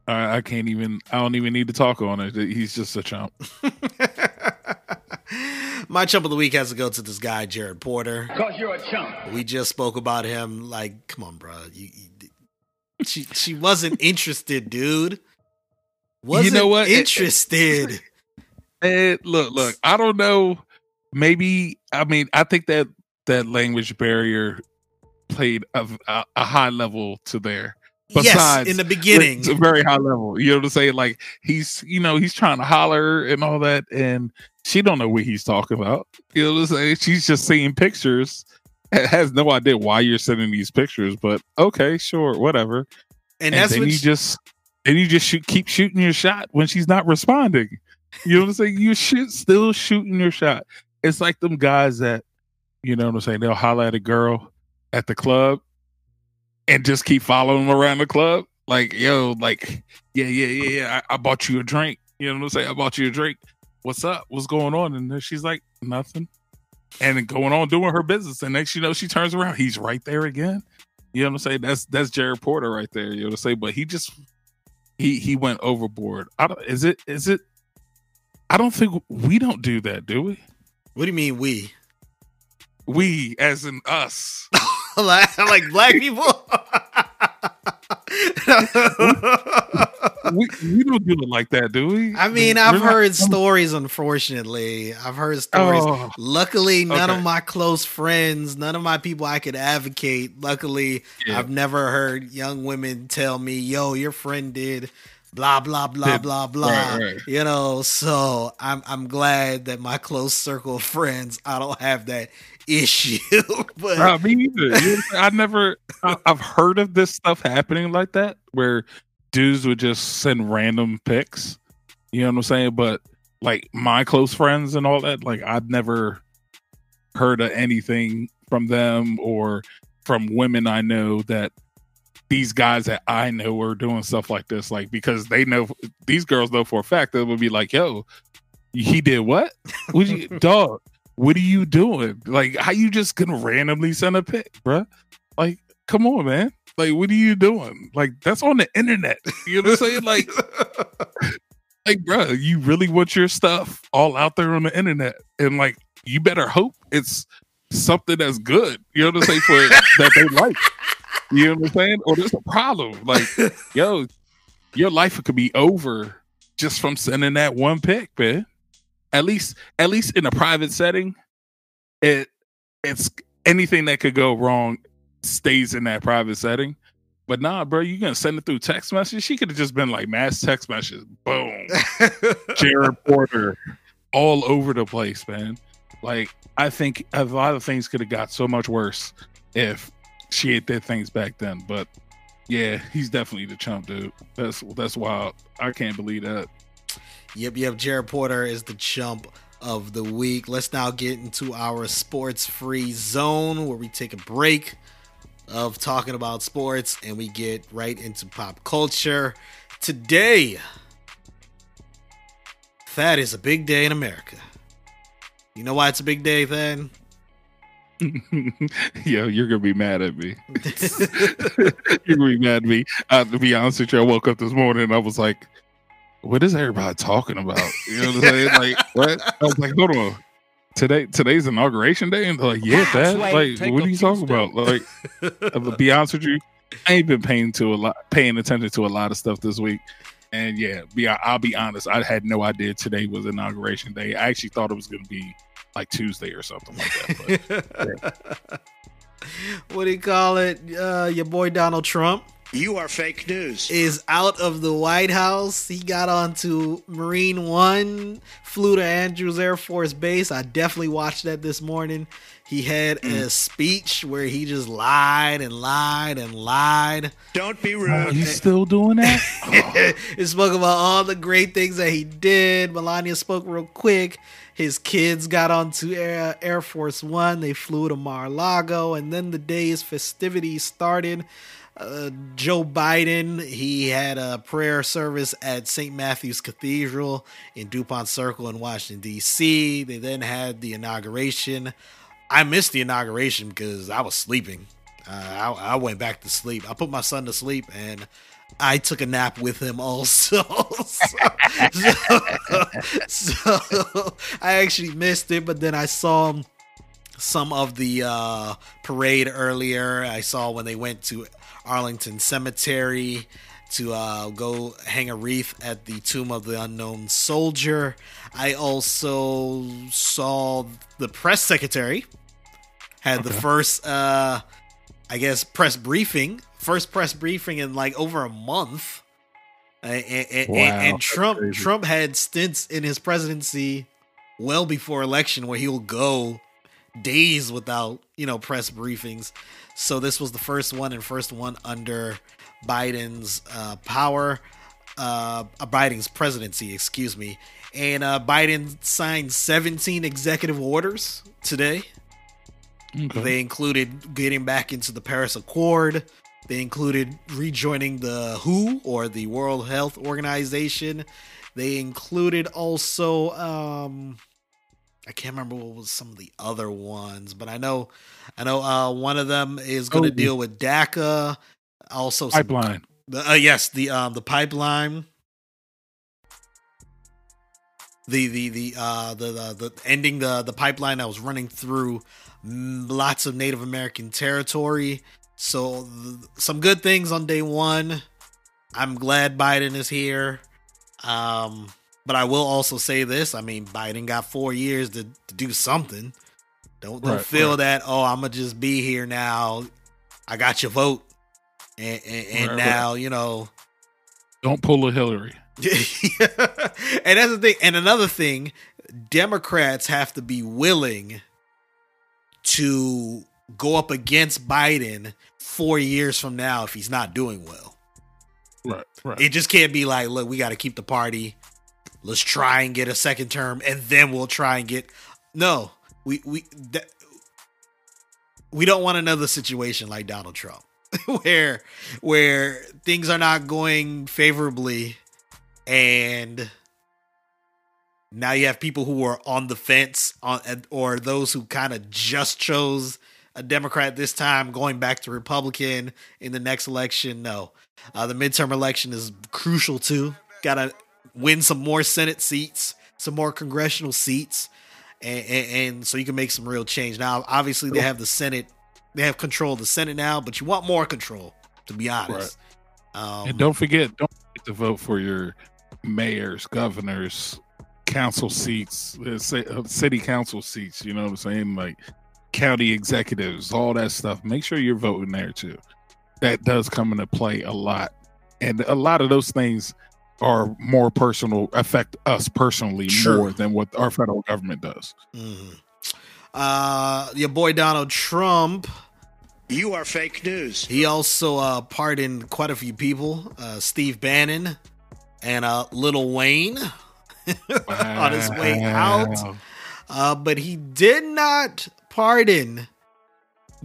I, I can't even. I don't even need to talk on it. He's just a chump.
My chump of the week has to go to this guy, Jared Porter.
Cause you're a chump.
We just spoke about him. Like, come on, bro. You, you- she she wasn't interested, dude. Wasn't
know what? It-
Interested.
And look, look. I don't know. Maybe I mean I think that that language barrier played a, a, a high level to there.
Yes, in the beginning.
It's a very high level. You know what I'm saying? Like he's, you know, he's trying to holler and all that, and she don't know what he's talking about. You know what I'm saying? She's just seeing pictures, ha- has no idea why you're sending these pictures, but okay, sure, whatever.
And
And,
that's
then you
she-
just, and you just shoot, keep shooting your shot when she's not responding. You know what I'm saying? You shoot, still shooting your shot. It's like them guys that, you know what I'm saying? They'll holler at a girl at the club and just keep following them around the club. Like, yo, like, yeah, yeah, yeah, yeah. I, I bought you a drink. You know what I'm saying? I bought you a drink. What's up? What's going on? And then she's like, nothing. And then going on doing her business. And next you know, she turns around. He's right there again. You know what I'm saying? That's that's Jared Porter right there. You know what I'm saying? But he just he he went overboard. I don't is it is it I don't think we don't do that, do we?
what do you mean we?
We as in us.
like, like black people?
we, we don't do it like that, do we?
I mean,
We're
I've
not-
heard stories, unfortunately. I've heard stories.
Oh,
Luckily, none
Okay.
of my close friends, none of my people I could advocate. Luckily,
Yeah.
I've never heard young women tell me, yo, your friend did blah blah blah blah blah.
right, right.
You know, so I'm I'm glad that my close circle of friends, I don't have that issue. but
Nah, me either. You know I'm never. I, I've heard of this stuff happening like that, where dudes would just send random pics. You know what I'm saying? But like my close friends and all that, like I've never heard of anything from them or from women I know that these guys that I know are doing stuff like this. Like because they know these girls know for a fact that would be like, "Yo, he did what? Would you dog? What are you doing? Like, how you just gonna randomly send a pic, bruh? Like, come on, man. Like, what are you doing? Like, that's on the internet. You know what I'm saying? Like, like, bruh, you really want your stuff all out there on the internet, and like, you better hope it's something that's good. You know what I'm saying? For that they like. You know what I'm saying? Or there's a problem. Like, yo, your life could be over just from sending that one pic, man. At least, at least in a private setting, it it's anything that could go wrong stays in that private setting. But nah, bro, you gonna send it through text message? She could have just been like mass text message, boom, Jared Porter, all over the place, man. Like I think a lot of things could have got so much worse if she had did things back then. But yeah, he's definitely the chump, dude. That's that's wild. I can't believe that.
Yep, yep. Jared Porter is the chump of the week. Let's now get into our sports free zone where we take a break of talking about sports and we get right into pop culture. Today, that is a big day in America. You know why it's a big day, Thad?
Yo, you're gonna be mad at me. you're gonna be mad at me. Uh, to be honest with you, I woke up this morning and I was like, "What is everybody talking about?" You know what I'm saying? Like, what? I was like, "Hold on." Today, today's inauguration day, and they're like, "Yeah, Dad. Like, what are you talking about?" Like, to be honest with you, I ain't been paying to a lot, paying attention to a lot of stuff this week. And yeah, be I'll be honest, I had no idea today was inauguration day. I actually thought it was going to be like Tuesday or something like that. But,
what do you call it? Uh, your boy Donald Trump
You are fake news.
is out of the White House. He got onto Marine One, flew to Andrews Air Force Base. I definitely watched that this morning. He had a hmm. speech where he just lied and lied and lied.
Don't be
oh,
rude.
you still doing that? Oh.
he spoke about all the great things that he did. Melania spoke real quick. His kids got onto Air, Air Force One. They flew to Mar-a-Lago, and then the day's festivities started. Uh, Joe Biden, he had a prayer service at St. Matthew's Cathedral in DuPont Circle in Washington, D.C. They then had the inauguration. I missed the inauguration because I was sleeping. Uh, I, I went back to sleep. I put my son to sleep and I took a nap with him also. so, so, so I actually missed it, but then I saw some of the uh, parade earlier. I saw when they went to Arlington Cemetery to uh, go hang a wreath at the tomb of the unknown soldier. I also saw the press secretary had the first, uh, I guess, press briefing, first press briefing in like over a month. And, and,
Wow,
and Trump. Trump had stints in his presidency well before election where he'll go days without you know press briefings. So this was the first one and first one under Biden's uh, power, uh, Biden's presidency, excuse me. And uh, Biden signed 17 executive orders today.
Okay.
They included getting back into the Paris Accord. They included rejoining the WHO or the World Health Organization. They included also um I can't remember what was some of the other ones, but I know I know uh one of them is going to
Oh.
deal with DACA. Also some,
Pipeline.
the, uh, yes, the um the pipeline. The the the uh the, the the ending the the pipeline that was running through mm, lots of Native American territory. So th- some good things on day one. I'm glad Biden is here. Um, but I will also say this: I mean, Biden got four years to, to do something. Don't don't
Right,
feel
right.
that oh I'm gonna just be here now. I got your vote, and and, and
Right,
now you know
Don't pull a Hillary.
and that's the thing. And another thing, Democrats have to be willing to go up against Biden four years from now if he's not doing well.
Right. Right.
It just can't be like, look, we got to keep the party. Let's try and get a second term, and then we'll try and get. No, we we that, we don't want another situation like Donald Trump, where where things are not going favorably, and now you have people who are on the fence on or those who kind of just chose a Democrat this time, going back to Republican in the next election. No, uh, the midterm election is crucial too. Got to win some more Senate seats, some more congressional seats, and, and, and so you can make some real change. Now, obviously, they have the Senate, they have control of the Senate now, but you want more control, to be honest. Um,
and don't forget, don't forget to vote for your mayors, governors, council seats, uh, ci- uh, city council seats. You know what I'm saying? Like county executives, all that stuff. Make sure you're voting there too. That does come into play a lot, and a lot of those things are more personal, affect us personally
Sure.
more than what our federal government does.
mhm. Uh, your boy Donald Trump.
You are fake news.
He also uh, pardoned quite a few people, uh, Steve Bannon and uh, Lil Wayne, on his way out. Uh, but he did not pardon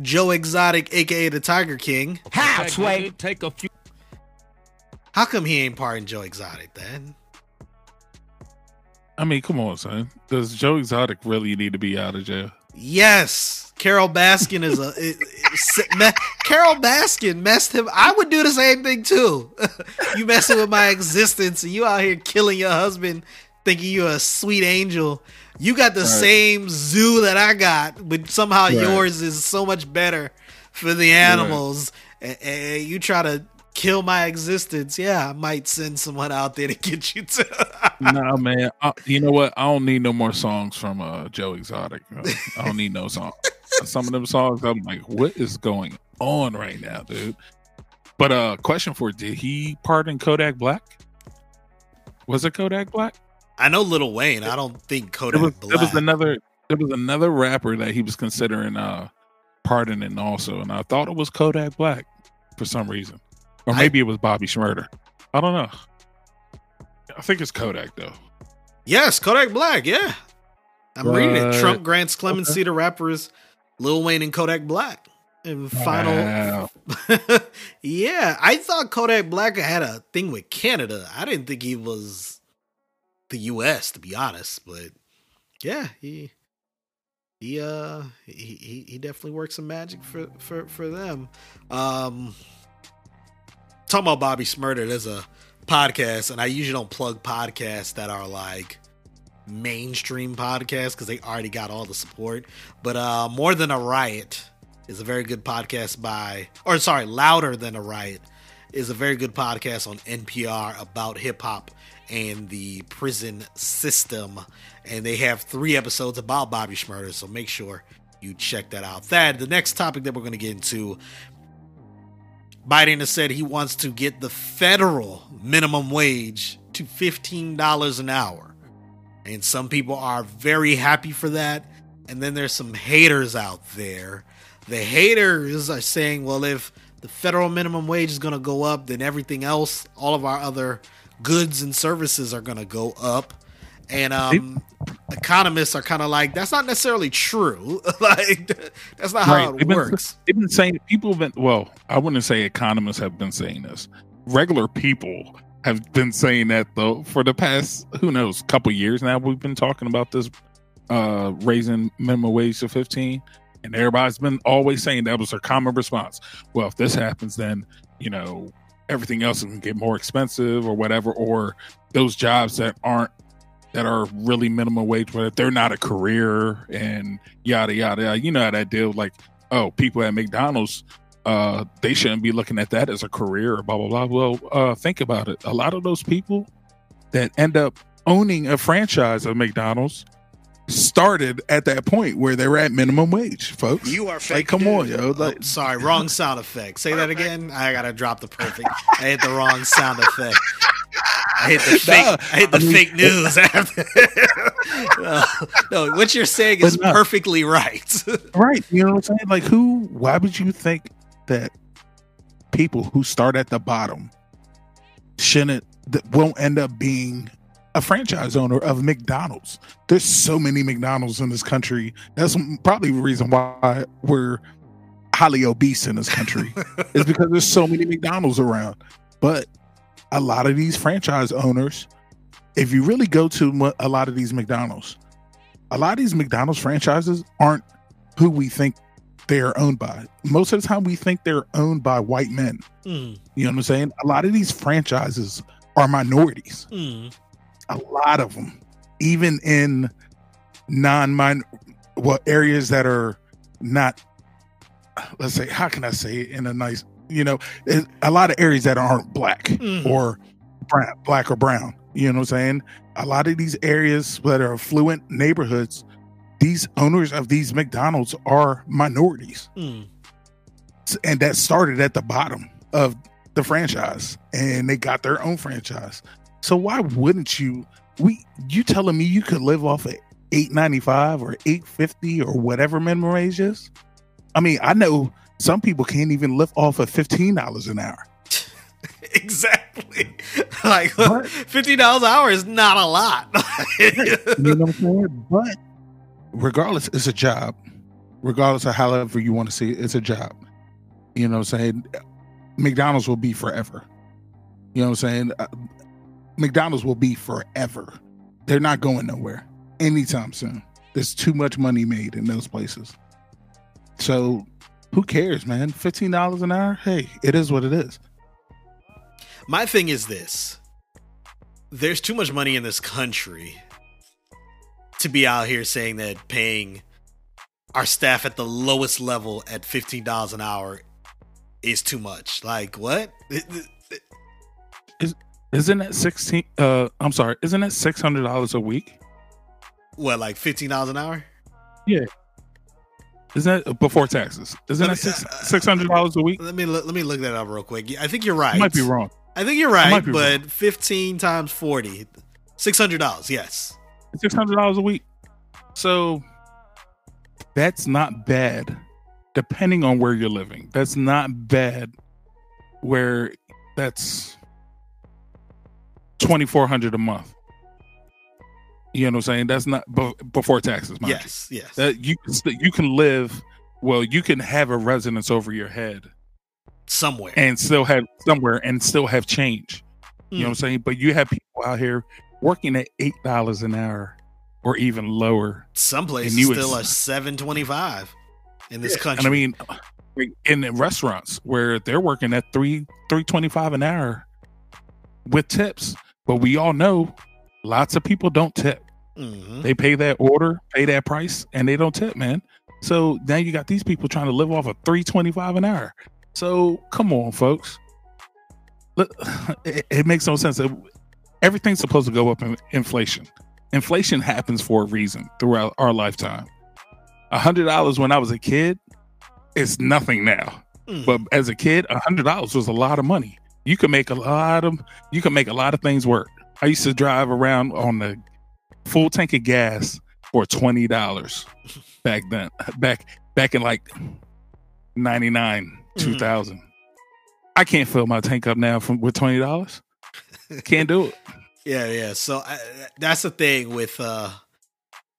Joe Exotic, aka the Tiger King.
How,
Take-
Sway?
Take a few.
How come he ain't part in Joe Exotic then?
I mean, come on, son. Does Joe Exotic really need to be out of jail?
Yes, Carole Baskin is a it- it- me- Carole Baskin messed him. I would do the same thing too. you messing with my existence, and you out here killing your husband, thinking you're a sweet angel. You got the same zoo that I got, but somehow
Right.
yours is so much better for the animals. And, and you try to kill my existence. Yeah, I might send someone out there to get you to.
no, man. I, you know what? I don't need no more songs from uh, Joe Exotic. Uh, I don't need no songs. Some of them songs, I'm like, what is going on right now, dude? But uh, question for did he pardon Kodak Black? Was it Kodak Black?
I know Lil Wayne. I don't think
It
Kodak
was,
Black.
it was another. There was another rapper that he was considering uh, pardoning also, and I thought it was Kodak Black for some reason, or
I-
maybe it was Bobby Shmurda. I don't know. I think it's Kodak though.
Yes, Kodak Black. Yeah, I'm reading it. Trump grants clemency to rappers Lil Wayne and Kodak Black. And final,
Wow.
yeah, I thought Kodak Black had a thing with Canada. I didn't think he was the U.S. to be honest, but yeah, he he uh he he, he definitely works some magic for for for them. Um, talking about Bobby Shmurda, there's a podcast, and I usually don't plug podcasts that are like mainstream podcasts because they already got all the support. But uh, more than a riot is a very good podcast by, or sorry, louder than a riot is a very good podcast on NPR about hip hop and the prison system. And they have three episodes about Bobby Shmurda, so make sure you check that out. That the next topic that we're going to get into Biden has said he wants to get the federal minimum wage to $15 an hour. And some people are very happy for that. And then there's some haters out there. The haters are saying, well, if the federal minimum wage is going to go up, then everything else, all of our other goods and services are going to go up. And um, economists are kind of like, that's not necessarily true. like, that's not how
Right.
it
They've been-
works.
They've been saying people have been well, I wouldn't say economists have been saying this. Regular people have been saying that though for the past who knows couple years now. We've been talking about this uh raising minimum wage to 15 and everybody's been always saying that was their common response. Well, if this happens then, you know, everything else is going to get more expensive or whatever or those jobs that aren't that are really minimum wage but if they're not a career and yada yada, you know how that deal like oh, people at McDonald's, uh, they shouldn't be looking at that as a career blah blah blah. Well, uh, think about it. A lot of those people that end up owning a franchise of McDonald's started at that point where they were at minimum wage, folks.
You are fake
like, come on,
news.
yo.
Oh, sorry, wrong sound effect. Say that again. I gotta drop the perfect. I hit the wrong sound effect. I hit the fake.
Nah,
I hit the
I mean-
fake news no, no, what you're saying is
no.
perfectly right.
right? You know what I'm saying? Like, who? Why would you think that people who start at the bottom shouldn't that won't end up being a franchise owner of McDonald's? There's so many McDonald's in this country. That's probably the reason why we're highly obese in this country is because there's so many McDonald's around. But a lot of these franchise owners, if you really go to a lot of these McDonald's, a lot of these McDonald's franchises aren't who we think they are owned by. Most of the time, we think they're owned by white men.
Mm,
You know what I'm saying? A lot of these franchises are minorities.
mm.
A lot of them, even in non-min, well, areas that are not. Let's say, how can I say it in a nice, you know, a lot of areas that aren't black
Mhm.
or brown, black or brown. You know what I'm saying? A lot of these areas that are affluent neighborhoods, these owners of these McDonald's are minorities.
Mm.
And that started at the bottom of the franchise and they got their own franchise. So why wouldn't you we you telling me you could live off of 895 or 850 or whatever minimum wage is? I mean, I know some people can't even live off of $15 an hour.
Exactly. Like
But-
fifty dollars an hour is not a lot.
You know what I'm saying? But regardless, it's a job. regardless of however you want to see it, it's a job. You know what I'm saying? McDonald's will be forever. You know what I'm saying? Uh, McDonald's will be forever. They're not going nowhere anytime soon. There's too much money made in those places. So who cares, man? $15 an hour? Hey, it is what it is.
My thing is this there's too much money in this country to be out here saying that paying our staff at the lowest level at $15 an hour is too much. Like, what?
Isn't that 16 uh I'm sorry, isn't that $600 a week?
What, like $15 an hour? Yeah.
Isn't that before taxes? Isn't that six
uh,
six hundred dollars a week?
Let me let me look that up real quick. I think you're right.
I might be wrong.
I think you're right, but
wrong.
15 times 40, $600. Yes.
Six hundred dollars a week. So that's not bad, depending on where you're living. That's not bad. Where that's twenty four hundred a month. You know what I'm saying? That's not be- before taxes, mind you.
Yes. Yes.
That you can you can live well. You can have a residence over your head
Somewhere.
and still have somewhere and still have change. You know what I'm
Mm.
saying? But you have people out here working at eight dollars an hour or even lower.
Some places
you
still are 725 in this country.
And I mean, in the restaurants where they're working at three three twenty five an hour with tips, but we all know lots of people don't tip.
Mhm.
They pay that order, pay that price, and they don't tip, man. So now you got these people trying to live off of three twenty five an hour. So come on, folks. Look, It, it makes no sense. Everything's supposed to go up in inflation. Inflation happens for a reason throughout our lifetime. A hundred dollars when I was a kid is nothing now.
Mhm.
But as a kid, a hundred dollars was a lot of money. You could make a lot of you can make a lot of things work. I used to drive around on the full tank of gas for twenty dollars back then. Back back in like ninety nine, two thousand. I can't fill my tank up now from with twenty dollars. Can't do it.
Yeah, yeah. So I, that's the thing with uh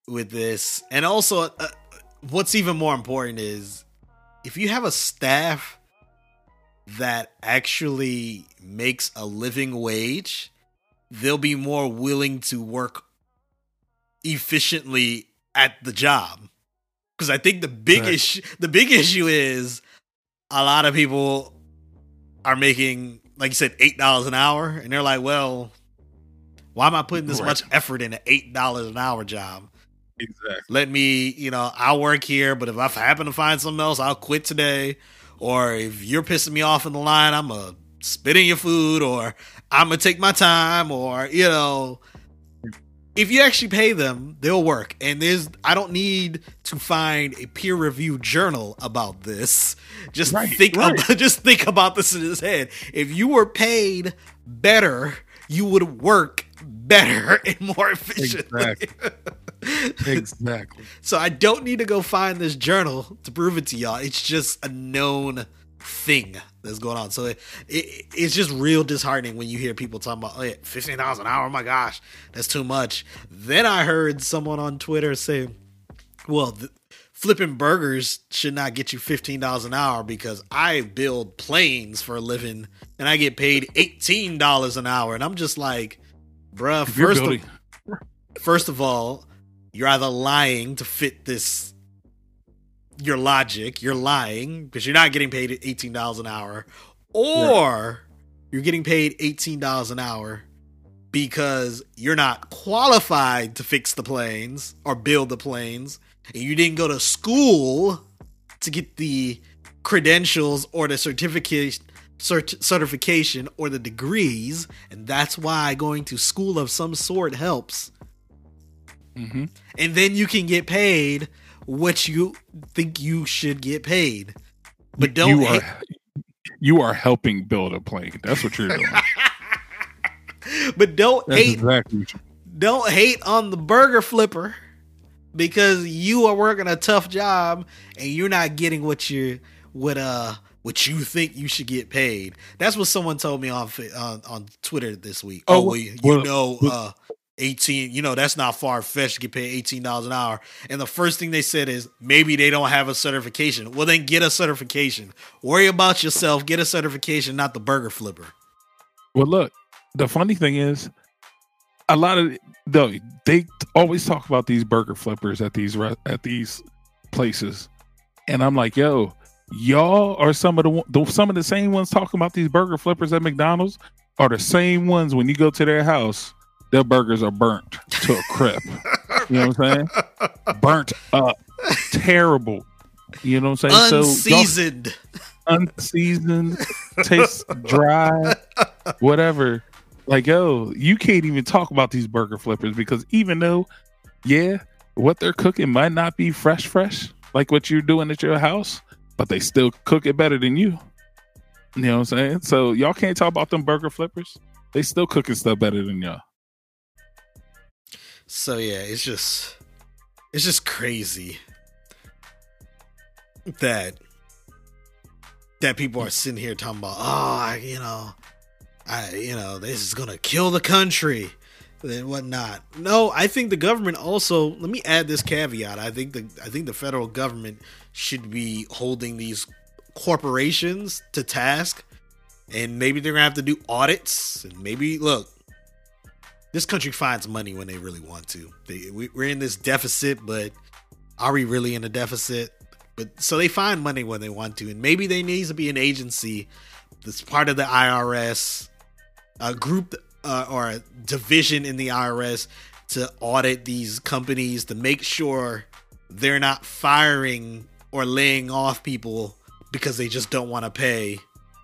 with this, and also uh, what's even more important is if you have a staff that actually makes a living wage, they'll be more willing to work efficiently at the job. Because I think the big
Right.
issue, the big issue is a lot of people are making, like you said, eight dollars an hour, and they're like, "Well, why am I putting this
Right.
much effort in an eight dollars an hour job?
Exactly.
Let me, you know, I'll work here, but if I happen to find something else, I'll quit today. Or if you're pissing me off in the line, I'm gonna spit in your food, or I'm gonna take my time, or you know." If you actually pay them, they'll work. And there's I don't need to find a peer reviewed journal about this. Just
Right,
think
right.
about, just think about this in his head. If you were paid better, you would work better and more efficiently.
Exactly.
so I don't need to go find this journal to prove it to y'all. It's just a known thing that's going on. So it, it it's just real disheartening when you hear people talking about, oh yeah, fifteen dollars an hour. Oh my gosh, that's too much. Then I heard someone on Twitter say, well, th- flipping burgers should not get you fifteen dollars an hour because I build planes for a living and I get paid eighteen dollars an hour, and I'm just like, bruh. First of, first of all, you're either lying to fit this your logic, you're lying because you're not getting paid eighteen dollars an hour, or you're getting paid eighteen dollars an hour because you're not qualified to fix the planes or build the planes, and you didn't go to school to get the credentials or the certificate cert- certification or the degrees, and that's why going to school of some sort helps
hmm
and then you can get paid what you think you should get paid. But don't
you are you are helping build a plane. That's what you're doing.
but don't
That's
hate
exactly
don't hate on the burger flipper because you are working a tough job and you're not getting what you what uh what you think you should get paid. That's what someone told me on on, on Twitter this week. Oh,
Oh,
well, you, you
well,
know uh 18, you know, that's not far fetched to get paid $18 an hour. And the first thing they said is maybe they don't have a certification. Well, then get a certification. Worry about yourself, get a certification, not the burger flipper.
Well, look, the funny thing is, a lot of though they always talk about these burger flippers at these at these places, and I'm like, yo, y'all are some of the, the some of the same ones talking about these burger flippers at McDonald's are the same ones when you go to their house, their burgers are burnt to a crisp. you know what I'm saying? Burnt up, terrible. You know what I'm saying? So
Unseasoned.
unseasoned, tastes dry, whatever. Like, yo, you can't even talk about these burger flippers because even though, yeah, what they're cooking might not be fresh, fresh, like what you're doing at your house, but they still cook it better than you. You know what I'm saying? So y'all can't talk about them burger flippers. They still cooking stuff better than y'all.
So yeah, it's just it's just crazy that that people are sitting here talking about, oh, I, you know, I, you know, this is gonna kill the country and whatnot. No, I think the government also. Let me add this caveat. I think the I think the federal government should be holding these corporations to task, and maybe they're gonna have to do audits, and maybe look. This country finds money when they really want to. They, we, we're in this deficit, but are we really in a deficit? But so they find money when they want to, and maybe there needs to be an agency that's part of the IRS, a group uh, or a division in the IRS to audit these companies to make sure they're not firing or laying off people because they just don't want to pay,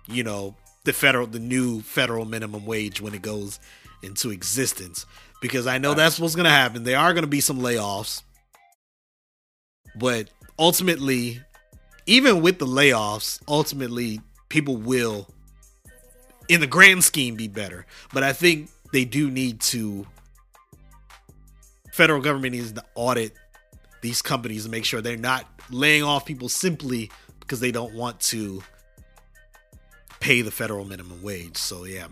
you know, the federal, the new federal minimum wage when it goes into existence. Because I know that's what's going to happen. There are going to be some layoffs, but ultimately, even with the layoffs, ultimately people will, in the grand scheme, be better. But I think they do need to. Federal government needs to audit these companies and make sure they're not laying off people simply because they don't want to pay the federal minimum wage. So yeah,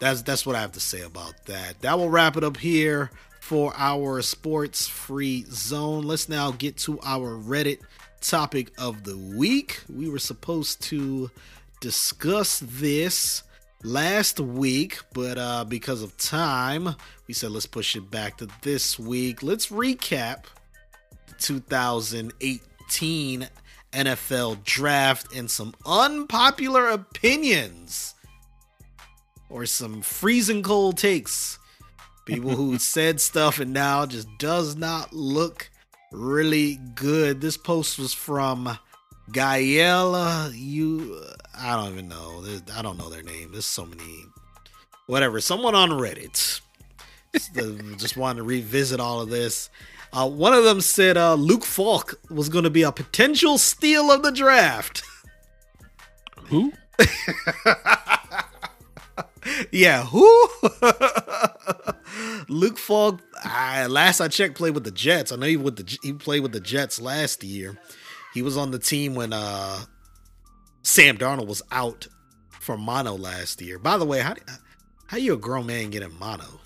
that's that's what I have to say about that. That will wrap it up here for our sports free zone. Let's now get to our Reddit topic of the week. We were supposed to discuss this last week, but uh, because of time, we said let's push it back to this week. Let's recap the 2018 NFL draft and some unpopular opinions or some freezing cold takes. People who said stuff and now just does not look really good. This post was from Gaella. You, I don't even know. There's- I don't know their name. There's so many. Whatever. Someone on Reddit the- just wanted to revisit all of this. Uh, one of them said uh, Luke Falk was going to be a potential steal of the draft.
Who?
yeah, who? Luke Falk. I, last I checked, played with the Jets. I know he with the he played with the Jets last year. He was on the team when uh, Sam Darnold was out for mono last year. By the way, how how you a grown man getting mono?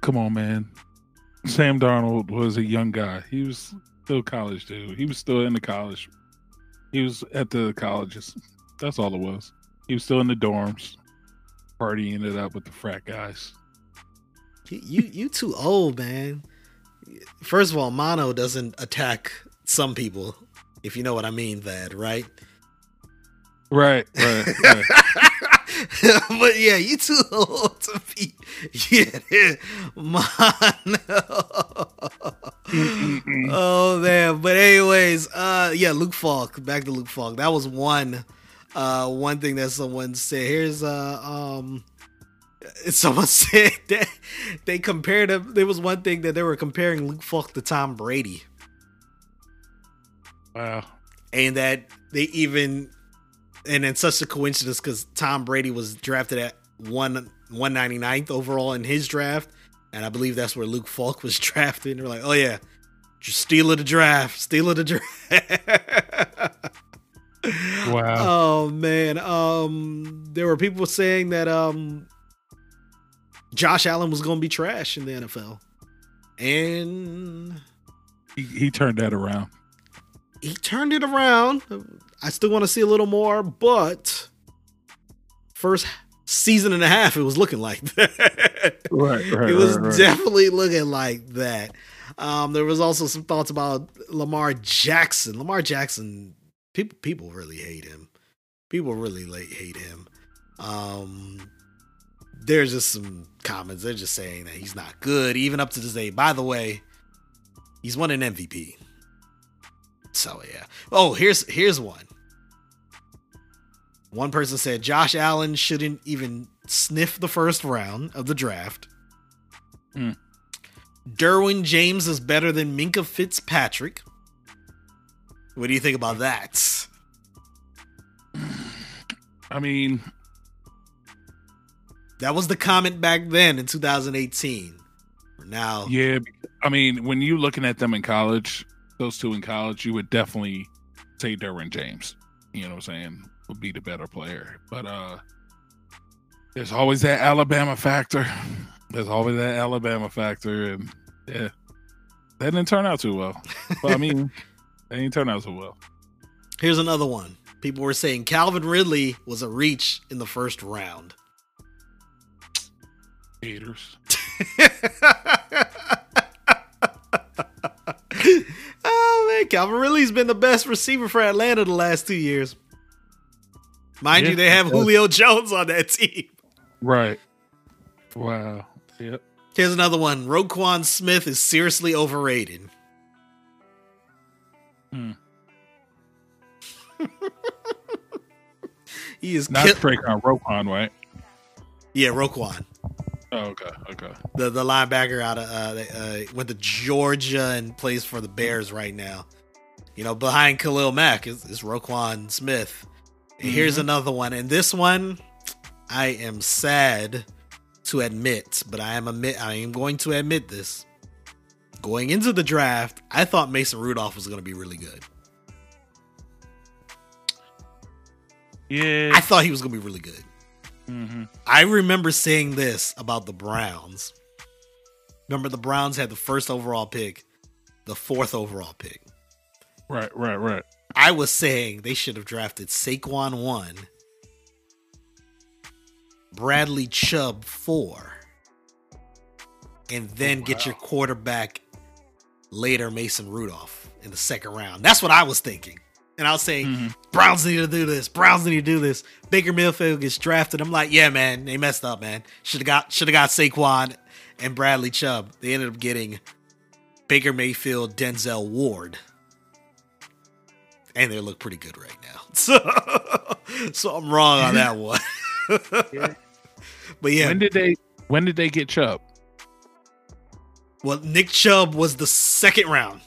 Come on, man. Sam Darnold was a young guy. He was still college dude. He was still in the college. He was at the colleges. That's all it was. He was still in the dorms, partying it up with the frat guys.
You you, you too old, man. First of all, mono doesn't attack some people, if you know what I mean. That right?
Right, right, right.
but yeah, you too old to be yeah, mono. oh man, but anyways, uh, yeah, Luke Falk. Back to Luke Falk. That was one, uh, one thing that someone said. Here's uh, um, someone said that they compared him. There was one thing that they were comparing Luke Falk to Tom Brady,
wow.
and that they even, and it's such a coincidence because Tom Brady was drafted at one 199th overall in his draft, and I believe that's where Luke Falk was drafted. And they're like, oh yeah, just steal of the draft, steal of the draft.
Wow.
Oh man. Um there were people saying that um Josh Allen was going to be trash in the NFL. And
He, he turned that around.
He turned it around. I still want to see a little more, but first season and a half, it was looking like that.
Right, right.
it was
right,
definitely looking like that. Um, there was also some thoughts about Lamar Jackson. Lamar Jackson, people people really hate him. People really hate him. Um, there's just some comments. They're just saying that he's not good, even up to this day. By the way, he's won an MVP. So yeah. Oh, here's here's one. One person said Josh Allen shouldn't even sniff the first round of the draft.
Hmm.
Derwin James is better than Minkah Fitzpatrick. What do you think about that?
I mean,
That was the comment back then in 2018. Now,
yeah. I mean, when you looking at them in college, those two in college, you would definitely say Derwin James. You know what I'm saying? Would be the better player. But uh there's always that Alabama factor. There's always that Alabama factor, and yeah, that didn't turn out too well. But I mean, that didn't turn out so well.
here's another one. People were saying Calvin Ridley was a reach in the first round.
Haters.
oh man, Calvin Ridley's been the best receiver for Atlanta the last two years. Mind
Yeah,
you, they have. Julio Jones on that team.
Right. Wow. Yep.
Here's another one. Roquan Smith is seriously overrated.
Hmm.
he is
Not
kill-
Traquan Roquan, right?
yeah, Roquan,
Oh, okay. Okay.
the the linebacker out of uh, uh, went to Georgia and plays for the Bears right now. You know, behind Khalil Mack is, is Roquan Smith. And Here's another one, and this one I am sad to admit, but I am admit I am going to admit this. Going into the draft, I thought Mason Rudolph was going to be really good.
Yeah.
I thought he was going to be really good.
Hmm
I remember saying this about the Browns. Remember, the Browns had the first overall pick, the fourth overall pick.
Right. Right. Right.
I was saying they should have drafted Saquon one, Bradley Chubb four, and then get your quarterback later, Mason Rudolph in the second round. That's what I was thinking. And I was saying,
Mhm.
Browns need to do this. Browns need to do this. Baker Mayfield gets drafted. I'm like, yeah, man, they messed up, man. Should have got should have got Saquon and Bradley Chubb. They ended up getting Baker Mayfield, Denzel Ward, and they look pretty good right now. So, so I'm wrong on that one. But yeah,
When did they? When did they get Chubb?
well, Nick Chubb was the second round.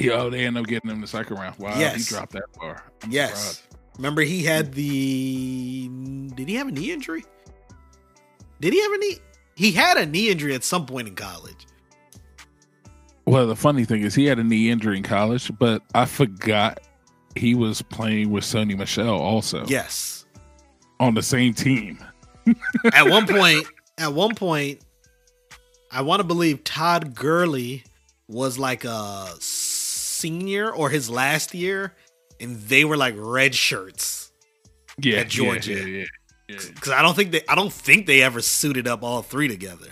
Yo, they end up getting him the second round. Wow,
Yes.
he dropped that far. I'm
Yes.
surprised.
Remember, he had the. Did he have a knee injury? Did he have a knee? He had a knee injury at some point in college.
Well, the funny thing is, he had a knee injury in college, but I forgot he was playing with Sony Michel also
Yes.
on the same team.
At one point, at one point, I want to believe Todd Gurley was like a senior or his last year, and they were like red shirts.
Yeah,
At Georgia.
Yeah, yeah, yeah.
Because I don't think they, I don't think they ever suited up all three together.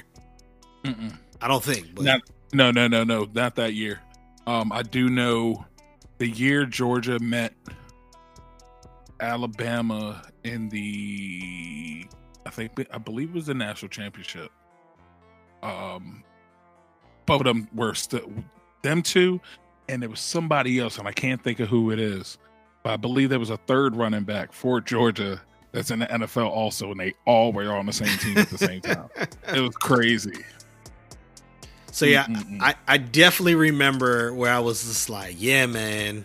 Mm-mm.
I don't think. But
Not, no, no, no, no, not that year. Um, I do know the year Georgia met Alabama in the, I think, I believe it was the national championship. Um, both of them were still them two, and there was somebody else, and I can't think of who it is. But I believe there was a third running back for Georgia that's in the NFL also, and they all were on the same team at the same time. It was crazy.
So yeah,
Mm-mm-mm.
I, I definitely remember where I was just like, yeah, man,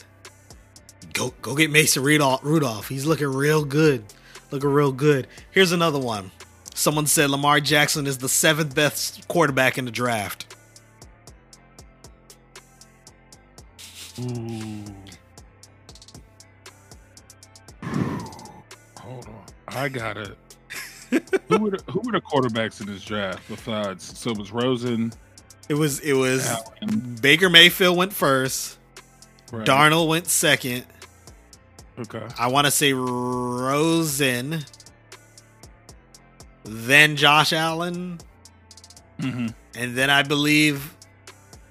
go go get Mason Rudolph. Rudolph. He's looking real good, looking real good. Here's another one. Someone said Lamar Jackson is the seventh best quarterback in the draft.
Ooh. Hold on. I got it. who were the, who were the quarterbacks in this draft besides? So it was Rosen,
It was it was
Allen,
Baker Mayfield went first,
right?
Darnold went second.
Okay.
I want to say Rosen, then Josh Allen,
hmm
and then I believe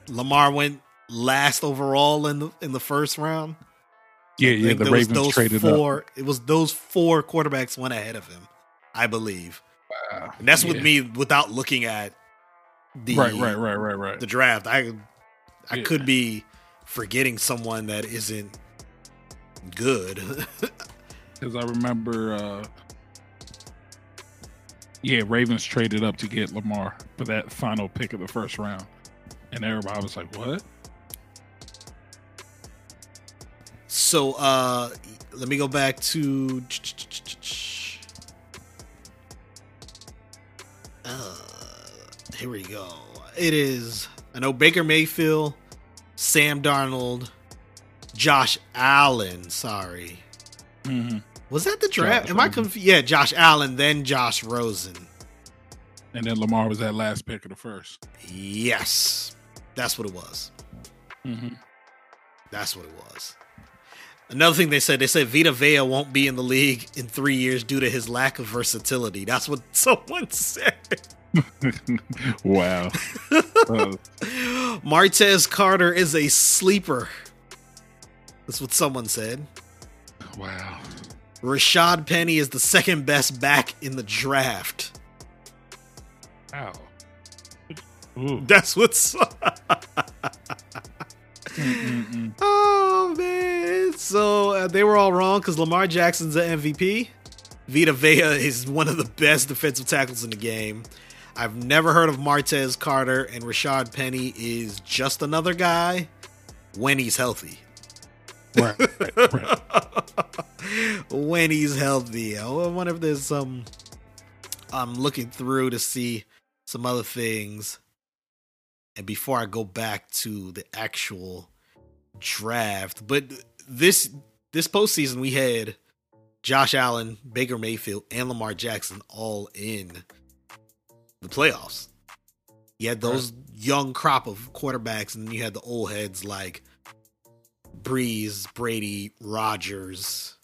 Lamar went last overall in the in the first round.
Yeah,
I
yeah. The Ravens
those
traded up.
four. It was those four quarterbacks went ahead of him, I believe.
Wow.
And that's with me without looking at the
Right, right, right, right, right.
the draft. I I
Yeah.
could be forgetting someone that isn't good.
Because I remember, uh, yeah, Ravens traded up to get Lamar for that final pick of the first round, and everybody was like, "What?"
So uh let me go back to uh, here we go. It is I know Baker Mayfield, Sam Darnold, Josh Allen, sorry.
Mm-hmm.
Was that the draft?
Josh
Am I confused? Yeah, Josh Allen, then Josh Rosen.
And then Lamar was that last pick of the first.
Yes. That's what it was.
Mm-hmm.
That's what it was. Another thing they said, they said Vita Vea won't be in the league in three years due to his lack of versatility. That's what someone said.
wow.
Martez Carter is a sleeper. That's what someone said.
wow.
Rashad Penny is the second best back in the draft.
Wow. Ooh.
That's what's.
Mm,
mm, mm. Oh, So uh, they were all wrong because Lamar Jackson's an MVP. Vita Vea is one of the best defensive tackles in the game. I've never heard of Martez Carter, and Rashad Penny is just another guy when he's healthy.
Right, right, right.
when he's healthy. I wonder if there's some. I'm looking through to see some other things. And before I go back to the actual draft, but this this postseason we had Josh Allen, Baker Mayfield, and Lamar Jackson all in the playoffs. You had those young crop of quarterbacks, and you had the old heads like Brees, Brady, Rodgers,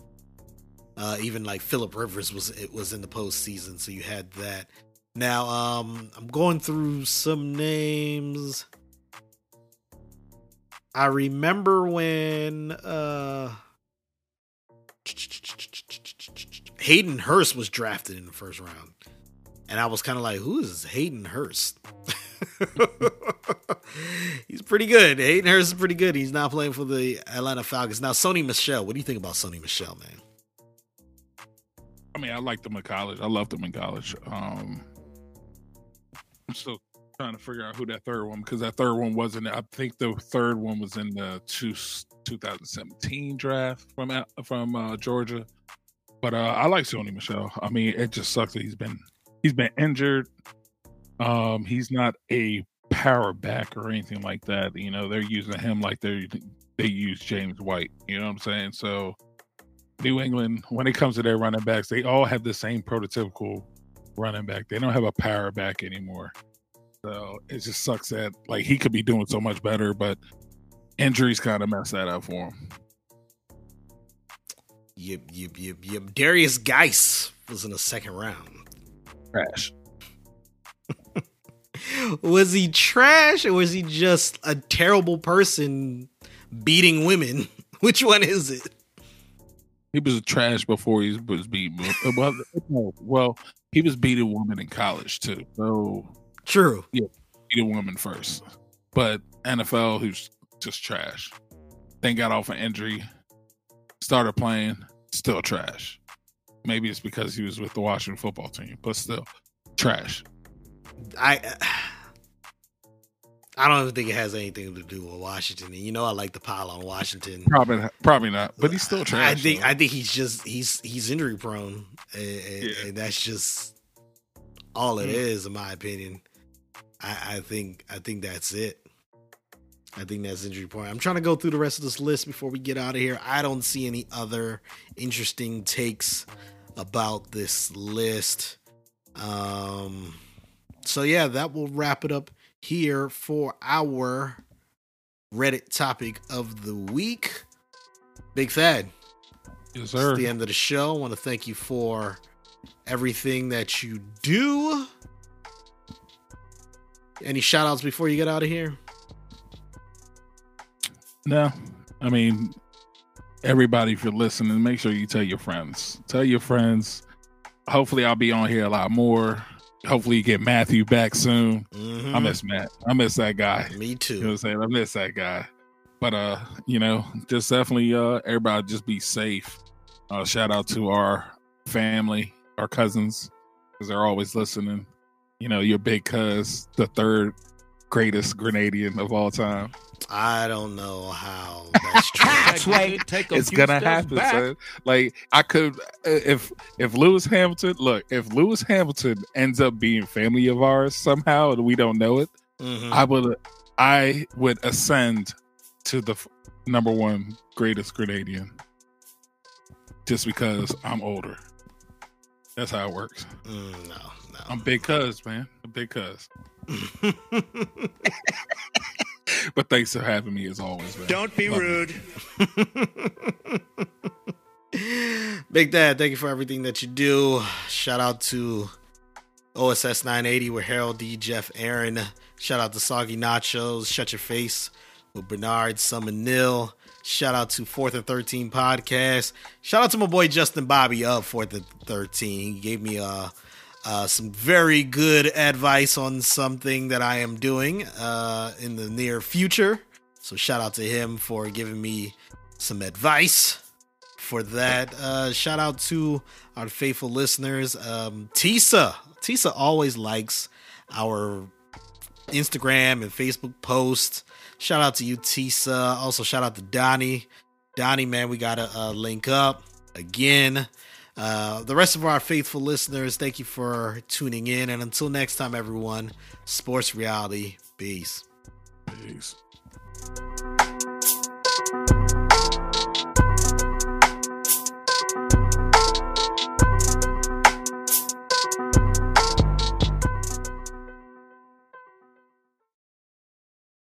uh, even like Philip Rivers was it was in the postseason, so you had that. Now, um, I'm going through some names. I remember when uh Hayden Hurst was drafted in the first round. And I was kind of like, who is Hayden Hurst? He's pretty good. Hayden Hurst is pretty good. He's not playing for the Atlanta Falcons. Now, Sony Michel, what do you think about Sony Michel, man?
I mean, I liked them in college. I loved them in college. Um, I'm still trying to figure out who that third one because that third one wasn't. I think the third one was in the two, 2017 draft from from uh, Georgia. But uh, I like Sony Michel. I mean, it just sucks that he's been he's been injured. Um, he's not a power back or anything like that. You know, they're using him like they they use James White. You know what I'm saying? So New England, when it comes to their running backs, they all have the same prototypical running back. They don't have a power back anymore. So it just sucks that like he could be doing so much better, but injuries kind of mess that up for him.
Yep, yep, yep, yep. Derrius Guice was in the second round.
Trash.
Was he trash or was he just a terrible person beating women? Which one is it?
He was a trash before he was beating. Well, well, he was beating women in college too. So
True.
Yeah, beat a woman first, but NFL, who's just trash. Then got off an injury, started playing, still trash. Maybe it's because he was with the Washington football team, but still trash.
I I don't even think it has anything to do with Washington. And you know I like the pile on Washington.
Probably, probably not. But he's still trash.
I think
though.
I think he's just he's he's injury prone, and,
Yeah.
and that's just all it is,
Mm.
in my opinion. I, I think I think that's it. I think that's injury point. I'm trying to go through the rest of this list before we get out of here. I don't see any other interesting takes about this list. Um, so yeah, that will wrap it up here for our Reddit topic of the week. Big Thad,
Yes,
it's
sir.
the end of the show. I want to thank you for everything that you do. Any shout outs before you get out of here?
No, I mean, everybody, if you're listening, make sure you tell your friends. Tell your friends. Hopefully, I'll be on here a lot more. Hopefully, you get Matthew back soon.
Mhm.
I miss Matt. I miss that guy.
Me
You know what
too.
I'm saying? I miss that guy. But uh, you know, just definitely uh everybody just be safe. Uh shout out to our family, our cousins, because they're always listening. You know, your big cuz, the third greatest Grenadian of all time.
I don't know how that's true.
That's right. Take
it's gonna happen,
back.
son. Like I could if if Lewis Hamilton look, if Lewis Hamilton ends up being family of ours somehow and we don't know it,
Mhm.
I would I would ascend to the f- number one greatest Grenadian just because I'm older. That's how it works.
Mm, no,
I'm big cuz, man. I'm big cuz. But thanks for having me as always, man.
Don't be
Love
rude.
Big Thad, thank you for everything that you do. Shout out to OSS 980 with Harold D, Jeff Aaron. Shout out to Soggy Nachos, Shut Your Face with Bernard Summon Nil. Shout out to Fourth and 13 podcast. Shout out to my boy Justin Bobby of Fourth and 13. He gave me uh, uh, some very good advice on something that I am doing uh, in the near future. So shout out to him for giving me some advice for that. Uh, shout out to our faithful listeners. Um, Tisa. Tisa always likes our Instagram and Facebook posts. Shout out to you, Tisa. Also, shout out to Donnie. Donnie, man, we got to uh, link up again. Uh, the rest of our faithful listeners, thank you for tuning in. And until next time, everyone, sports reality. Peace.
Peace.